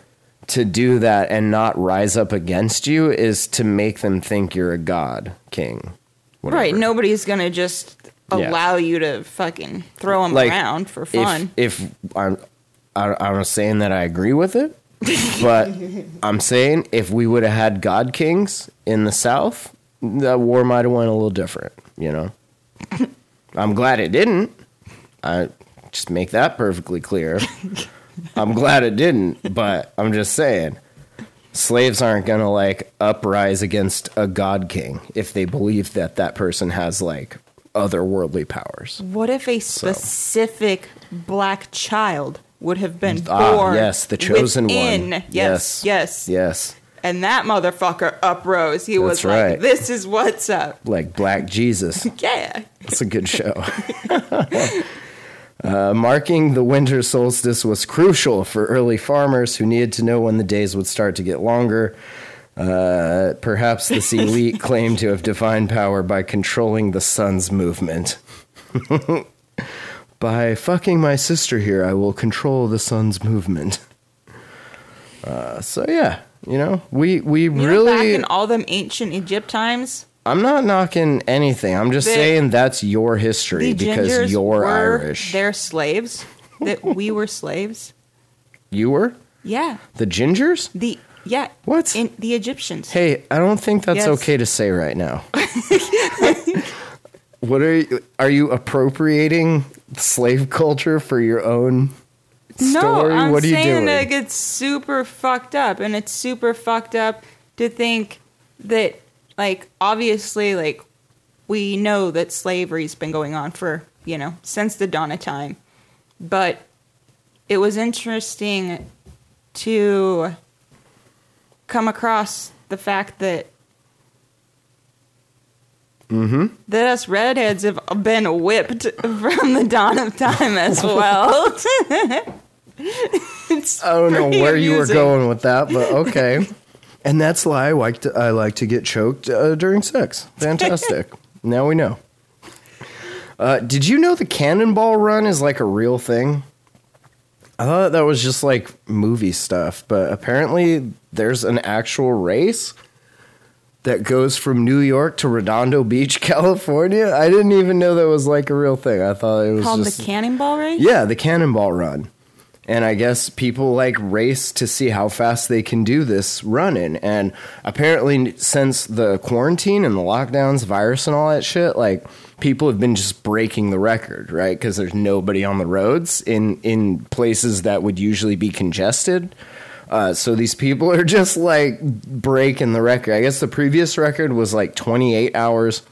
to do that and not rise up against you is to make them think you're a god, king. whatever. Right. Nobody's gonna just Yeah. allow you to fucking throw them Like, around for If, fun. if I'm, I, I'm not saying that I agree with it, but I'm saying if we would have had god kings in the South, that war might have went a little different, you know. I'm glad it didn't. I just make that perfectly clear. I'm glad it didn't, but I'm just saying slaves aren't going to like uprise against a god king if they believe that that person has like otherworldly powers. What if a specific black child would have been Ah, born? yes, the chosen within- one. Yes, yes, Yes. And that motherfucker uprose. He was like, right. "This is what's up." Like Black Jesus. Yeah. It's a good show. uh, marking the winter solstice was crucial for early farmers who needed to know when the days would start to get longer. Uh, perhaps this elite claimed to have divine power by controlling the sun's movement. by fucking my sister here, I will control the sun's movement. Uh, so yeah, you know, we we You know, really. back in all them ancient Egypt times, I'm not knocking anything. I'm just The- saying that's your history because gingers you're were Irish. Their slaves. That we were slaves. You were Yeah. the gingers. The yeah. What? in the Egyptians? Hey, I don't think that's Yes. okay to say right now. what are you? Are you appropriating slave culture for your own story? No, I'm what are you saying doing? like it's super fucked up, and it's super fucked up to think that, like, obviously, like, we know that slavery's been going on for you know since the dawn of time, but it was interesting to come across the fact that. Mm-hmm. That us redheads have been whipped from the dawn of time as well. It's I don't know where you were going with that, but okay. and that's why I like to, I like to get choked uh, during sex. Fantastic. now we know. Uh, did you know the cannonball run is like a real thing? I thought that was just like movie stuff, but apparently there's an actual race that goes from New York to Redondo Beach, California. I didn't even know that was like a real thing. I thought it was called just the Cannonball Race. yeah, the cannonball run. And I guess people like race to see how fast they can do this running. And apparently, since the quarantine and the lockdowns, virus and all that shit, like people have been just breaking the record, right? Because there's nobody on the roads in in places that would usually be congested. Uh, so these people are just like breaking the record. I guess the previous record was like 28 hours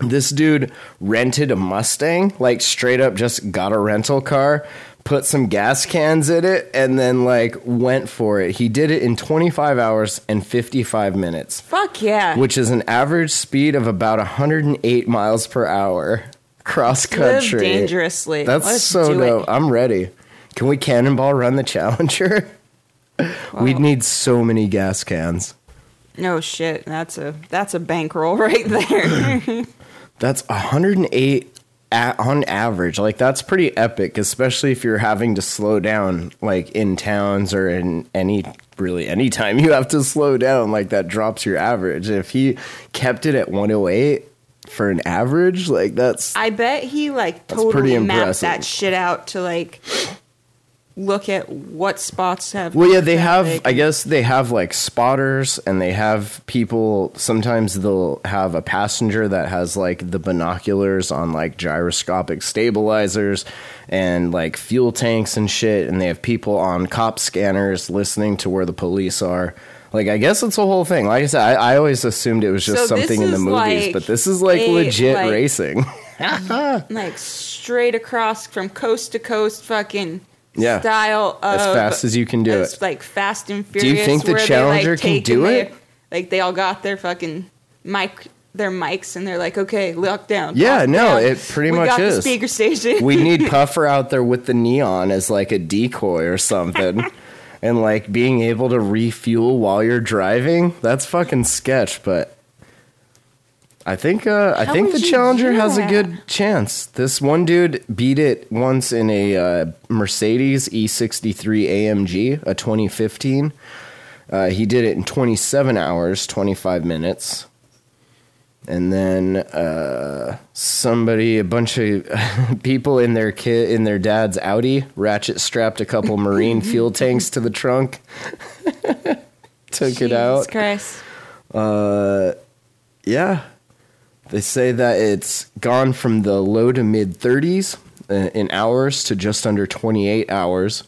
this dude rented a Mustang, like straight up just got a rental car, put some gas cans in it, and then like went for it. He did it in 25 hours and 55 minutes, Fuck yeah. which is an average speed of about 108 miles per hour cross Live country. dangerously. That's Let's so do dope. It. I'm ready. Can we cannonball run the Challenger? We'd need so many gas cans. No shit. That's a that's a bankroll right there. That's 108 a on average. Like that's pretty epic, especially if you're having to slow down, like in towns or in any really any time you have to slow down. Like that drops your average. If he kept it at 108 for an average, like that's I bet he like totally mapped impressive. that shit out to like look at what spots have. Well, yeah, they have. traffic. I guess they have like spotters, and they have people. Sometimes they'll have a passenger that has like the binoculars on like gyroscopic stabilizers and like fuel tanks and shit, and they have people on cop scanners listening to where the police are. Like, I guess it's a whole thing. Like I said, I, I always assumed it was just So something in the movies, like but this is like a, legit like- racing. like straight across from coast to coast, fucking Yeah. style of As fast as you can do it. Like Fast and Furious. Do you think the where they, Challenger like, can do it? Like they all got their fucking mic, their mics, and they're like, okay, lock down. Yeah, no, down. it pretty we much got The is. speaker station. we need Puffer out there with the neon as like a decoy or something. and like being able to refuel while you're driving. That's fucking sketch, but I think uh, I How think the would you Challenger do has a that? good chance. This one dude beat it once in a uh, Mercedes E63 AMG, a 2015. Uh, he did it in 27 hours, 25 minutes. And then uh, somebody, a bunch of people in their kid, in their dad's Audi, ratchet strapped a couple marine fuel tanks to the trunk, took it out. Jesus out. Christ. Uh, Yeah. They say that it's gone from the low to mid 30s uh, in hours to just under 28 hours.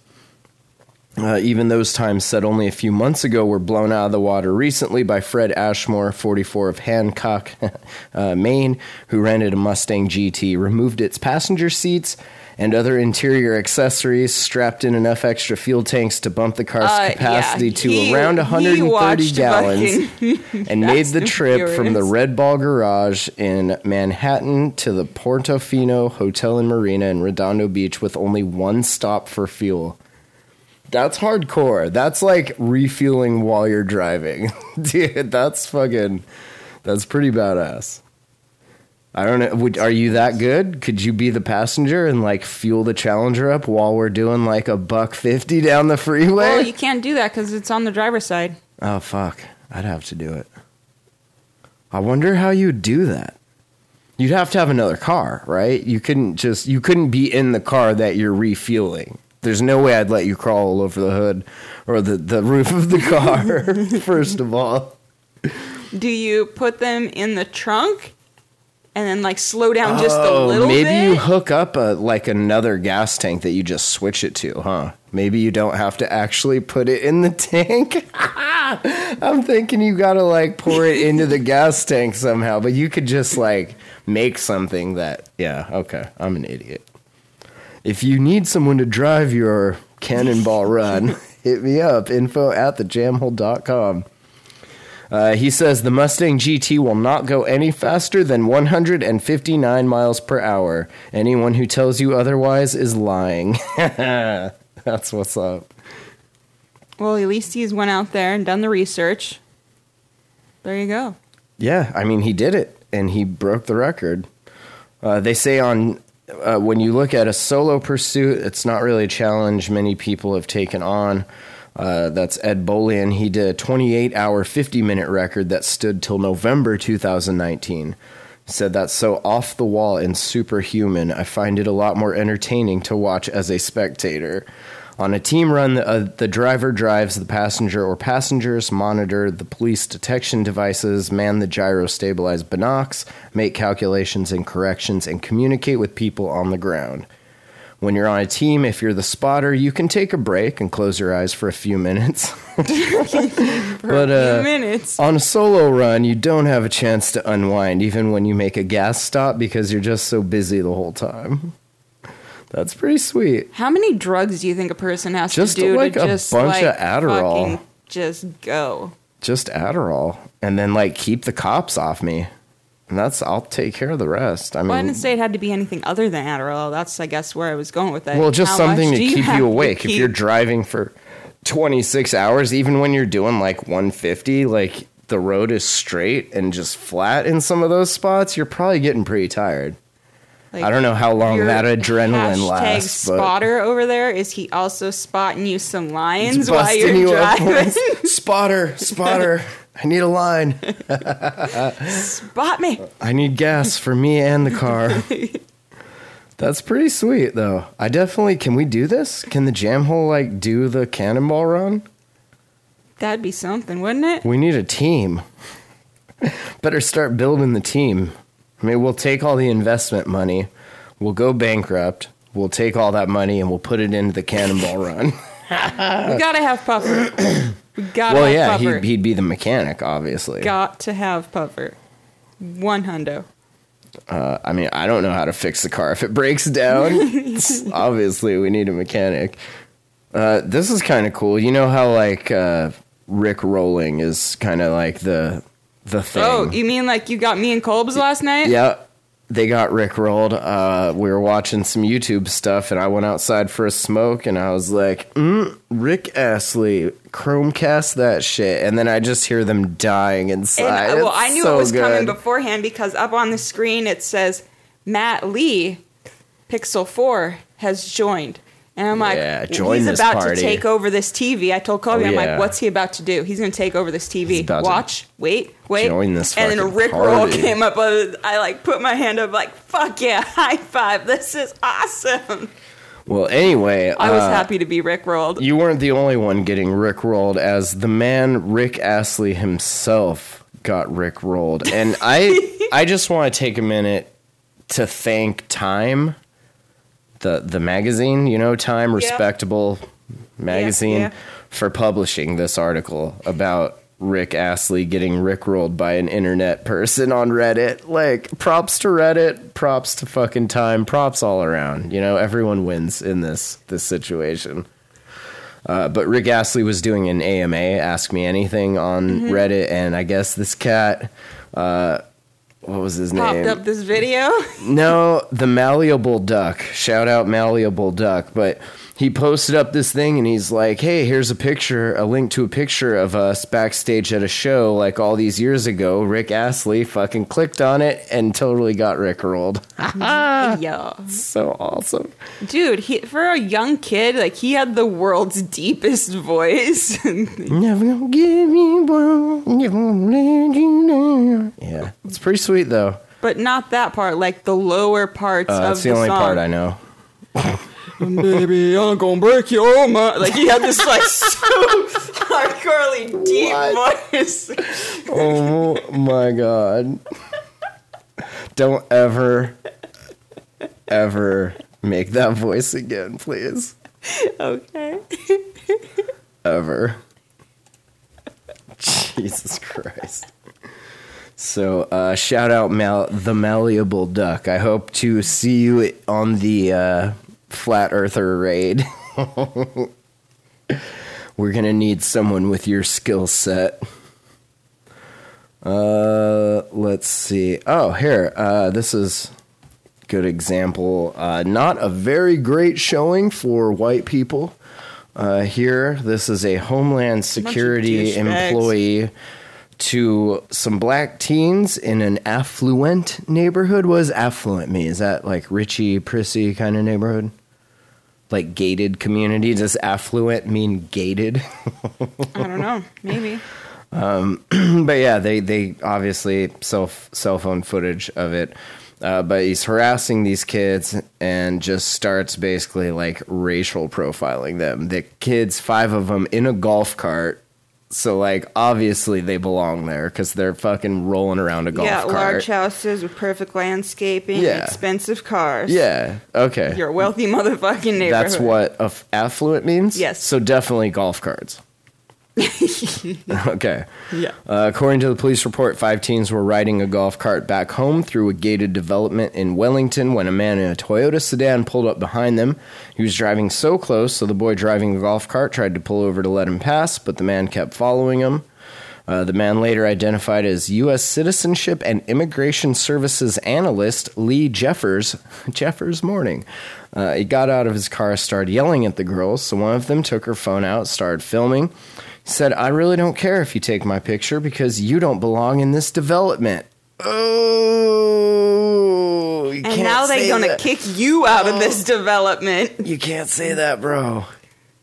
Uh, even those times set only a few months ago were blown out of the water recently by Fred Ashmore, 44 of Hancock, uh, Maine, who rented a Mustang GT, removed its passenger seats and other interior accessories, strapped in enough extra fuel tanks to bump the car's Uh, capacity yeah, to he- around 130 gallons and made the trip from the Red Ball Garage in Manhattan to the Portofino Hotel and Marina in Redondo Beach with only one stop for fuel. That's hardcore. That's like refueling while you're driving. Dude, that's fucking that's pretty badass. I don't know. Would, are you that good? Could you be the passenger and like fuel the Challenger up while we're doing like a buck fifty down the freeway? Well, you can't do that because it's on the driver's side. Oh fuck. I'd have to do it. I wonder how you'd do that. You'd have to have another car, right? You couldn't just you couldn't be in the car that you're refueling. There's no way I'd let you crawl all over the hood or the, the roof of the car, first of all. Do you put them in the trunk and then like slow down just a Oh, little maybe bit? you hook up a like another gas tank that you just switch it to, huh? Maybe you don't have to actually put it in the tank. I'm thinking you gotta like pour it into the gas tank somehow, but you could just like make something that yeah, okay. I'm an idiot. If you need someone to drive your cannonball run, hit me up. Info at thejamhole.com. Uh, he says the Mustang GT will not go any faster than 159 miles per hour. Anyone who tells you otherwise is lying. That's what's up. well, at least he's went out there and done the research. There you go. Yeah, I mean, he did it, and he broke the record. Uh, they say on uh, when you look at a solo pursuit, it's not really a challenge many people have taken on. Uh, that's Ed Bolian. He did a 28 hour, 50 minute record that stood till November 2019. Said that's so off the wall and superhuman. I find it a lot more entertaining to watch as a spectator. On a team run, the, uh, the driver drives the passenger or passengers, monitor the police detection devices, man the gyro stabilized binocs, make calculations and corrections, and communicate with people on the ground. When you're on a team, if you're the spotter, you can take a break and close your eyes for a few minutes. but uh, minutes. on a solo run, you don't have a chance to unwind, even when you make a gas stop, because you're just so busy the whole time. That's pretty sweet. How many drugs do you think a person has Just to do like to a just bunch like of Adderall. just go? Just Adderall, and then like keep the cops off me, and that's I'll take care of the rest. I mean, Well, I didn't say it had to be anything other than Adderall. That's, I guess, where I was going with that. Well, just How something to keep you to awake. If you're driving for 26 hours, even when you're doing like 150, like the road is straight and just flat in some of those spots, you're probably getting pretty tired. Like, I don't know how long that adrenaline lasts, but spotter over there is he also spotting you some lines while you're you driving? spotter, spotter. I need a line. Spot me. I need gas for me and the car. That's pretty sweet, though. I definitely can. We do this? Can the jam hole like do the cannonball run? That'd be something, wouldn't it? We need a team. Better start building the team. I mean, we'll take all the investment money, we'll go bankrupt, we'll take all that money and we'll put it into the cannonball run. we gotta have Puffer. We gotta well, have yeah, Puffer. he'd, he'd be the mechanic, obviously. Got to have Puffer. One hundo. Uh, I mean, I don't know how to fix the car if it breaks down. obviously, we need a mechanic. Uh, this is kind of cool. You know how like uh, Rick rolling is kind of like the the thing. Oh, you mean like you got me and Kolb's last night? Yeah, they got Rick rolled. Uh, we were watching some YouTube stuff, and I went outside for a smoke, and I was like, mm, "Rick Astley, Chromecast that shit," and then I just hear them dying And inside. uh, well, I knew so it was coming beforehand because up on the screen it says Matt Lee, Pixel Four, has joined. And I'm like, Yeah, he's about party. to take over this TV. I told Kobe, Oh, I'm yeah. like, what's he about to do? He's going to take over this TV. Watch, wait, wait. join this and then a Rick roll came up. I like put my hand up, like, fuck yeah, high five. This is awesome. Well, anyway, I was uh, happy to be Rick rolled. You weren't the only one getting Rick rolled, as the man Rick Astley himself got Rick rolled. And I I just want to take a minute to thank Time, the the magazine, you know, Time respectable magazine yeah. for publishing this article about Rick Astley getting rickrolled by an internet person on Reddit. Like props to Reddit, props to fucking Time, props all around. You know, everyone wins in this this situation. Uh, but Rick Astley was doing an AMA, Ask Me Anything, on Mm-hmm. Reddit, and I guess this cat, uh, what was his Popped name? Popped up this video. No, the malleable duck. Shout out malleable duck. But he posted up this thing and he's like, "Hey, here's a picture, a link to a picture of us backstage at a show like all these years ago." Rick Astley fucking clicked on it and totally got Rick rolled. yeah. so awesome. Dude, he, for a young kid, like he had the world's deepest voice. Never gonna give you up, never gonna let you down. Yeah, it's pretty sweet though. but not that part, like the lower parts Uh, of that's the, the only song. part I know. Baby, I'm gonna break your mind. Like he had this like so hardcorely deep voice. Oh my god. Don't ever, ever make that voice again, please. Okay. Ever. Jesus Christ. So, uh, shout out Mal- the Malleable Duck. I hope to see you on the uh, Flat Earther raid. We're gonna need someone with your skill set. Uh, let's see. Oh, here. Uh, this is good example. Uh, not a very great showing for white people. Uh, here, this is a Homeland Security employee to some black teens in an affluent neighborhood. What does affluent mean? Is that like Richie, Prissy kind of neighborhood? Like gated community? Does affluent mean gated? I don't know. Maybe. but yeah, they they obviously cell cell phone footage of it. Uh, but he's harassing these kids and just starts basically like racial profiling them. The kids, five of them, in a golf cart. So like obviously they belong there because they're fucking rolling around a golf cart. yeah, cart. large houses with perfect landscaping, Yeah. expensive cars. Yeah. Okay. You're a wealthy motherfucking neighborhood. That's what aff- affluent means. Yes. So definitely golf carts. okay. Yeah. Uh, according to the police report, five teens were riding a golf cart back home through a gated development in Wellington when a man in a Toyota sedan pulled up behind them. He was driving so close, so the boy driving the golf cart tried to pull over to let him pass, but the man kept following him. Uh, the man later identified as U.S. Citizenship and Immigration Services analyst Lee Jeffers. Jeffers Morning. Uh, he got out of his car, started yelling at the girls, so one of them took her phone out, started filming. Said, I really don't care if you take my picture because you don't belong in this development. Oh, you And can't now they're gonna kick you out of this development. You can't say that, bro.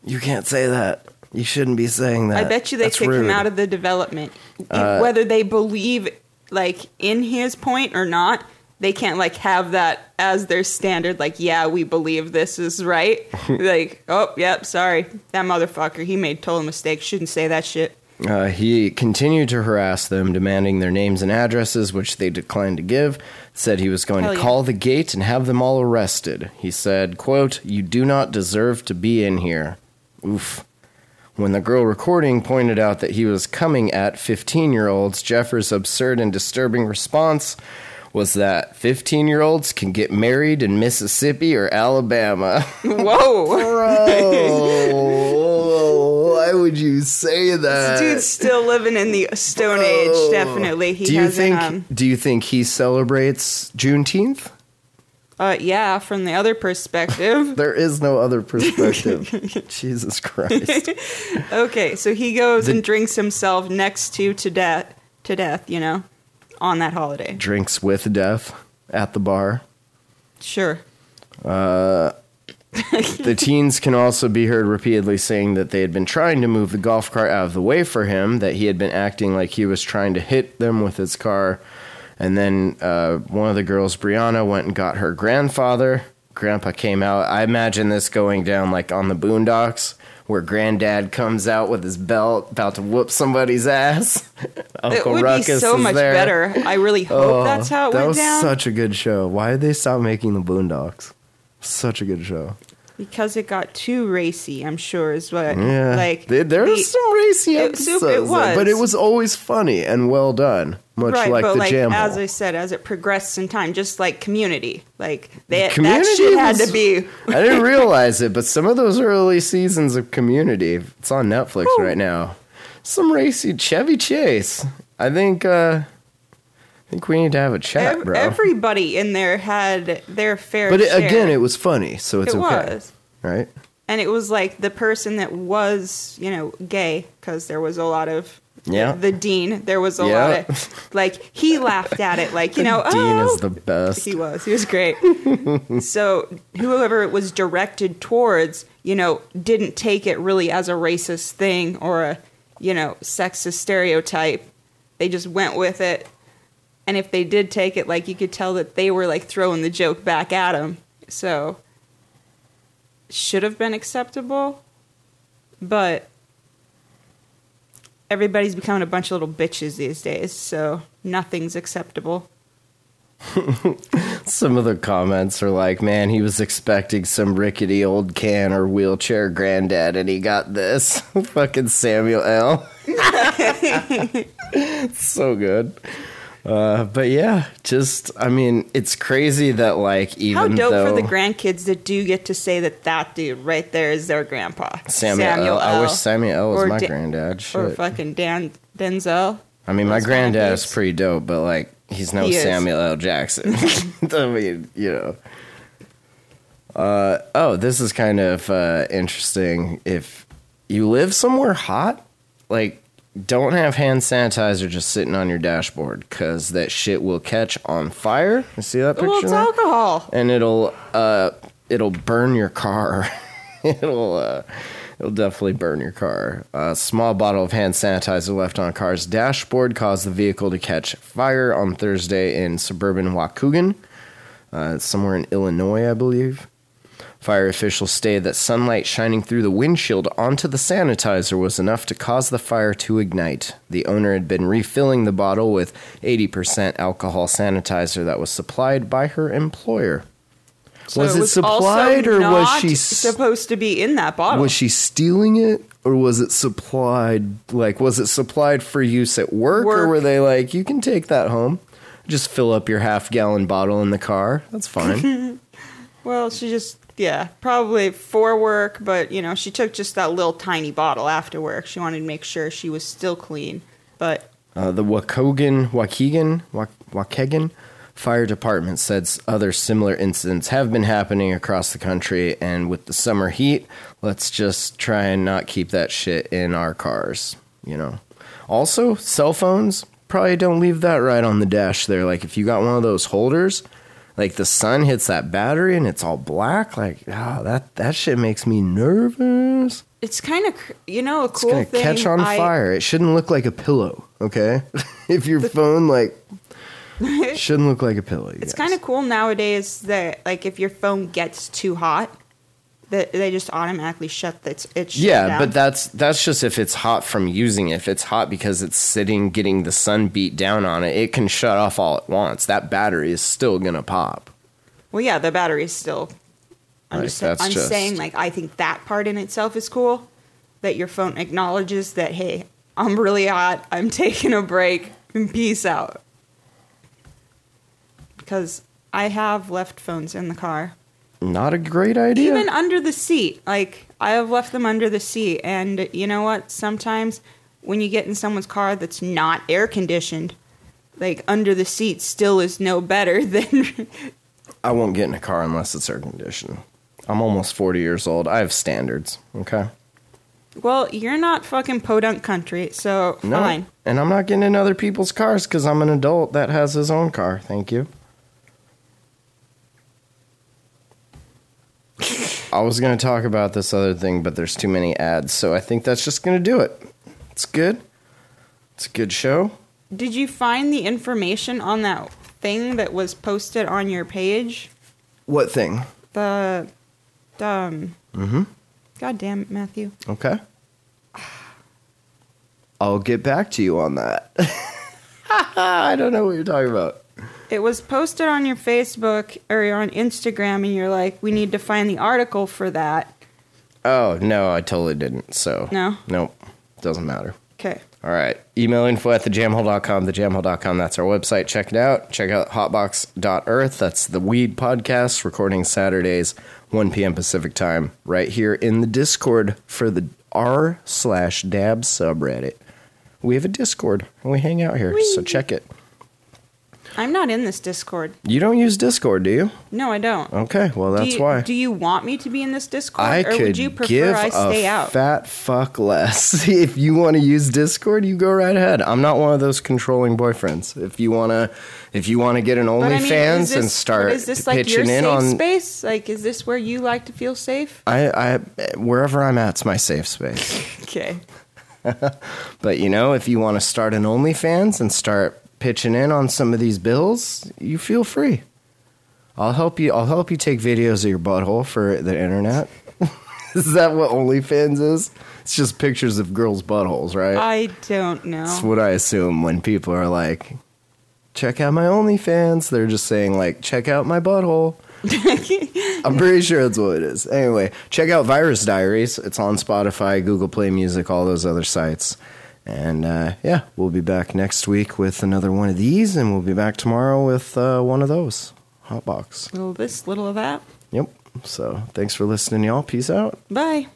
You can't say that. You shouldn't be saying that. I bet you they That's kick him rude. Uh, out of the development. Whether they believe like in his point or not, they can't like have that as their standard. Like, yeah, we believe this is right. like, oh, yep, sorry, that motherfucker, he made total mistake. Shouldn't say that shit. Uh, he continued to harass them, demanding their names and addresses, which they declined to give. Said he was going Hell to yeah. call the gate and have them all arrested. He said, "quote You do not deserve to be in here." Oof. When the girl recording pointed out that he was coming at 15 year olds, Jeffers' absurd and disturbing response was that 15 year olds can get married in Mississippi or Alabama. Whoa, Bro, why would you say that? This dude's still living in the Stone Age. Definitely, he do you think um, do you think he celebrates Juneteenth? uh, yeah, from the other perspective. There is no other perspective. Jesus Christ. Okay, so he goes and drinks himself next to to death to death, you know, on that holiday. Drinks with death at the bar. Sure. The teens can also be heard repeatedly saying that they had been trying to move the golf cart out of the way for him, that he had been acting like he was trying to hit them with his car. And then uh, one of the girls, Brianna, went and got her grandfather. Grandpa came out. I imagine this going down like on the boondocks, where granddad comes out with his belt, about to whoop somebody's ass. Uncle it would Ruckus be so much there. better. I really hope Oh, that's how it that went was down. such a good show. Why did they stop making the Boondocks? Such a good show. Because it got too racy, I'm sure is what Yeah, like There- the- was some racy it- episodes, it there, but it was. was always funny and well done, much right, like but the like Jam as Hole. I said, as it progressed in time, just like Community, like they, that Community shit had was- to be. I didn't realize it, but some of those early seasons of Community, it's on Netflix Whew. right now. Some racy Chevy Chase. I think. uh I think we need to have a chat, ev- bro. Everybody in there had their fair. Share. But it, share. again, it was funny, so it's It okay, was. right? and it was like the person that was you know gay because there was a lot of Yeah. the dean there was a Yeah. lot of like he laughed at it like you know Dean oh, is the best. he was he was great so whoever it was directed towards you know didn't take it really as a racist thing or a you know sexist stereotype they just went with it and if they did take it like you could tell that they were like throwing the joke back at him so should have been acceptable but everybody's becoming a bunch of little bitches these days so nothing's acceptable Some of the comments are like, "Man, he was expecting some rickety old can or wheelchair granddad, and he got this." Fucking Samuel L. so good. Uh, but yeah, just I mean, it's crazy that like even How dope though for the grandkids that do get to say that that dude right there is their grandpa. Samuel, L. I wish Samuel L. was my Da- granddad. Or fucking Dan Denzel. I mean, my granddad is pretty dope, but like he's no He. Samuel L. Jackson. I mean, you know. Uh, oh, this is kind of uh, interesting. If you live somewhere hot, like don't have hand sanitizer just sitting on your dashboard because that shit will catch on fire. You see that picture? Well, it's there? alcohol. and it'll uh it'll burn your car. it'll uh it'll definitely burn your car. A small bottle of hand sanitizer left on a car's dashboard caused the vehicle to catch fire on Thursday in suburban Waukegan, uh, somewhere in Illinois, I believe. Fire officials stated that sunlight shining through the windshield onto the sanitizer was enough to cause the fire to ignite. The owner had been refilling the bottle with 80% alcohol sanitizer that was supplied by her employer. So was it, was supplied or was she supposed to be in that bottle? was she stealing it or was it supplied like was it supplied for use at work, or were they like you can take that home just fill up your half gallon bottle in the car that's fine well, she just yeah, probably for work, but you know, she took just that little tiny bottle after work. She wanted to make sure she was still clean. But Uh, the Waukegan, Waukegan, Wa- Waukegan Fire Department said other similar incidents have been happening across the country, and with the summer heat, let's just try and not keep that shit in our cars, you know. Also, cell phones, probably don't leave that right on the dash there. Like, if you got one of those holders, like the sun hits that battery and it's all black, like, oh, that, that shit makes me nervous. it's kind of you know a It's cool gonna thing. catch on I- fire. It shouldn't look like a pillow, okay? if your phone like shouldn't look like a pillow. It's kind of cool nowadays that like if your phone gets too hot, that they just automatically shut that it. shut yeah, down. but that's that's just if it's hot from using it. If it's hot because it's sitting getting the sun beat down on it, it can shut off all at once. That battery is still gonna pop. well, yeah, the battery is still. I'm Like, just I'm just- saying like I think that part in itself is cool, that your phone acknowledges that hey I'm really hot I'm taking a break and peace out. Because I have left phones in the car. Not a great idea. even under the seat like i have left them under the seat and you know what sometimes when you get in someone's car that's not air conditioned like under the seat still is no better than I won't get in a car unless it's air conditioned. I'm almost 40 years old. I have standards. Okay. well you're not fucking podunk country so No. fine And I'm not getting in other people's cars because I'm an adult that has his own car. Thank you. I was going to talk about this other thing, but there's too many ads, so I think that's just going to do it. It's good. It's a good show. did you find the information on that thing that was posted on your page What thing? the the um Mm-hmm. god damn it matthew Okay. I'll get back to you on that. I don't know what you're talking about. It was posted on your Facebook or on Instagram, and you're like, we need to find the article for that. Oh no, I totally didn't. So No? nope, doesn't matter. Okay. All right. Email info at thejamhole.com, thejamhole.com. That's our website. Check it out. Check out hotbox.earth. That's the weed podcast, recording Saturdays, 1 p.m. Pacific time, right here in the Discord for the r slash dab subreddit. We have a Discord and we hang out here, so check it. I'm not in this Discord. You don't use Discord, do you? No, I don't. Okay, well, do that's you, why. Do you want me to be in this Discord, I or could would you prefer give I stay a out? fat fuck less. if you want to use Discord, you go right ahead. I'm not one of those controlling boyfriends. If you want to, if you want to get an But I mean, OnlyFans and start is this like your safe in on, space? Like, is this where you like to feel safe? I, I, wherever I'm at's my safe space. Okay. But you know, if you want to start an OnlyFans and start pitching in on some of these bills, you feel free. I'll help you. I'll help you take videos of your butthole for the internet. is that what OnlyFans is? It's just pictures of girls' buttholes, right? I don't know. That's what I assume when people are like, check out my OnlyFans. They're just saying, like, check out my butthole. I'm pretty sure that's what it is. Anyway, check out Virus Diaries. It's on Spotify, Google Play Music, all those other sites. And uh, yeah, we'll be back next week with another one of these, and we'll be back tomorrow with uh, one of those. hot box. little of this, little of that. Yep. So thanks for listening, y'all. Peace out. Bye.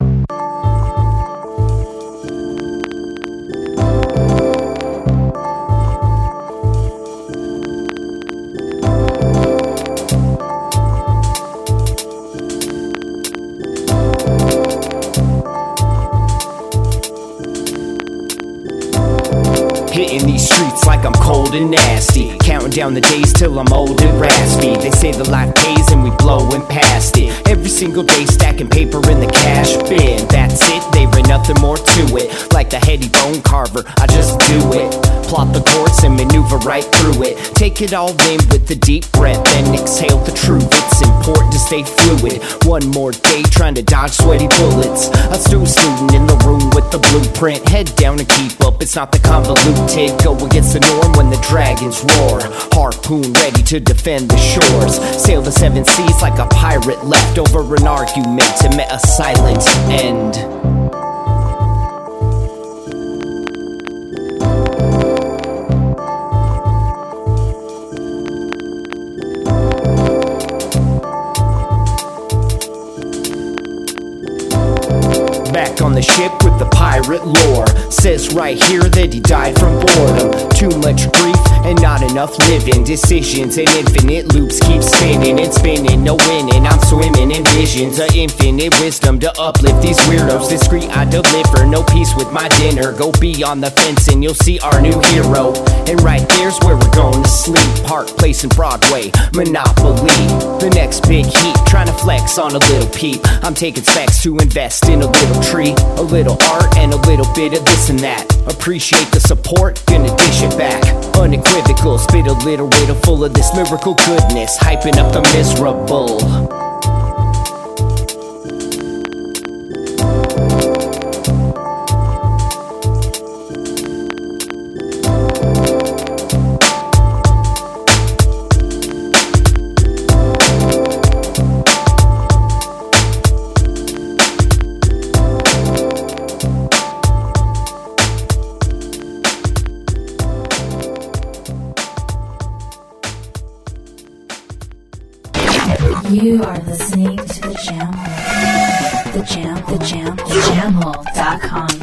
Like I'm cold and nasty. Counting down the days till I'm old and raspy. They say the life pays and we blowing past it. Every single day stacking paper in the cash bin. That's it, there ain't nothing more to it. Like the heady bone carver, I just do it. Plot the course and maneuver right through it. Take it all in with a deep breath, then exhale the truth. It's important to stay fluid. One more day trying to dodge sweaty bullets. A stu student in the room with the blueprint. Head down and keep up, it's not the convoluted. Go against the norm when the dragons roar. Harpoon ready to defend the shores. Sail the seven seas like a pirate left over an argument and met a silent end. Back on the ship with the pirate lore. Says right here that he died from boredom. Too much grief and not enough living. Decisions and infinite loops keep spinning and spinning. No winning, I'm swimming in visions of infinite wisdom to uplift these weirdos. Discreet, I deliver. No peace with my dinner. Go beyond the fence and you'll see our new hero. And right there's where we're going to sleep. Park Place and Broadway, Monopoly. The next big heat, trying to flex on a little peep. I'm taking specs to invest in a little tree, a little art, and a little bit of this and that. Appreciate the support, gonna dish it back. Unequivocal, spit a little riddle full of this lyrical goodness, hyping up the miserable. Are listening to the Jamhole. The Jam, the Jam, the Jam Hole.com.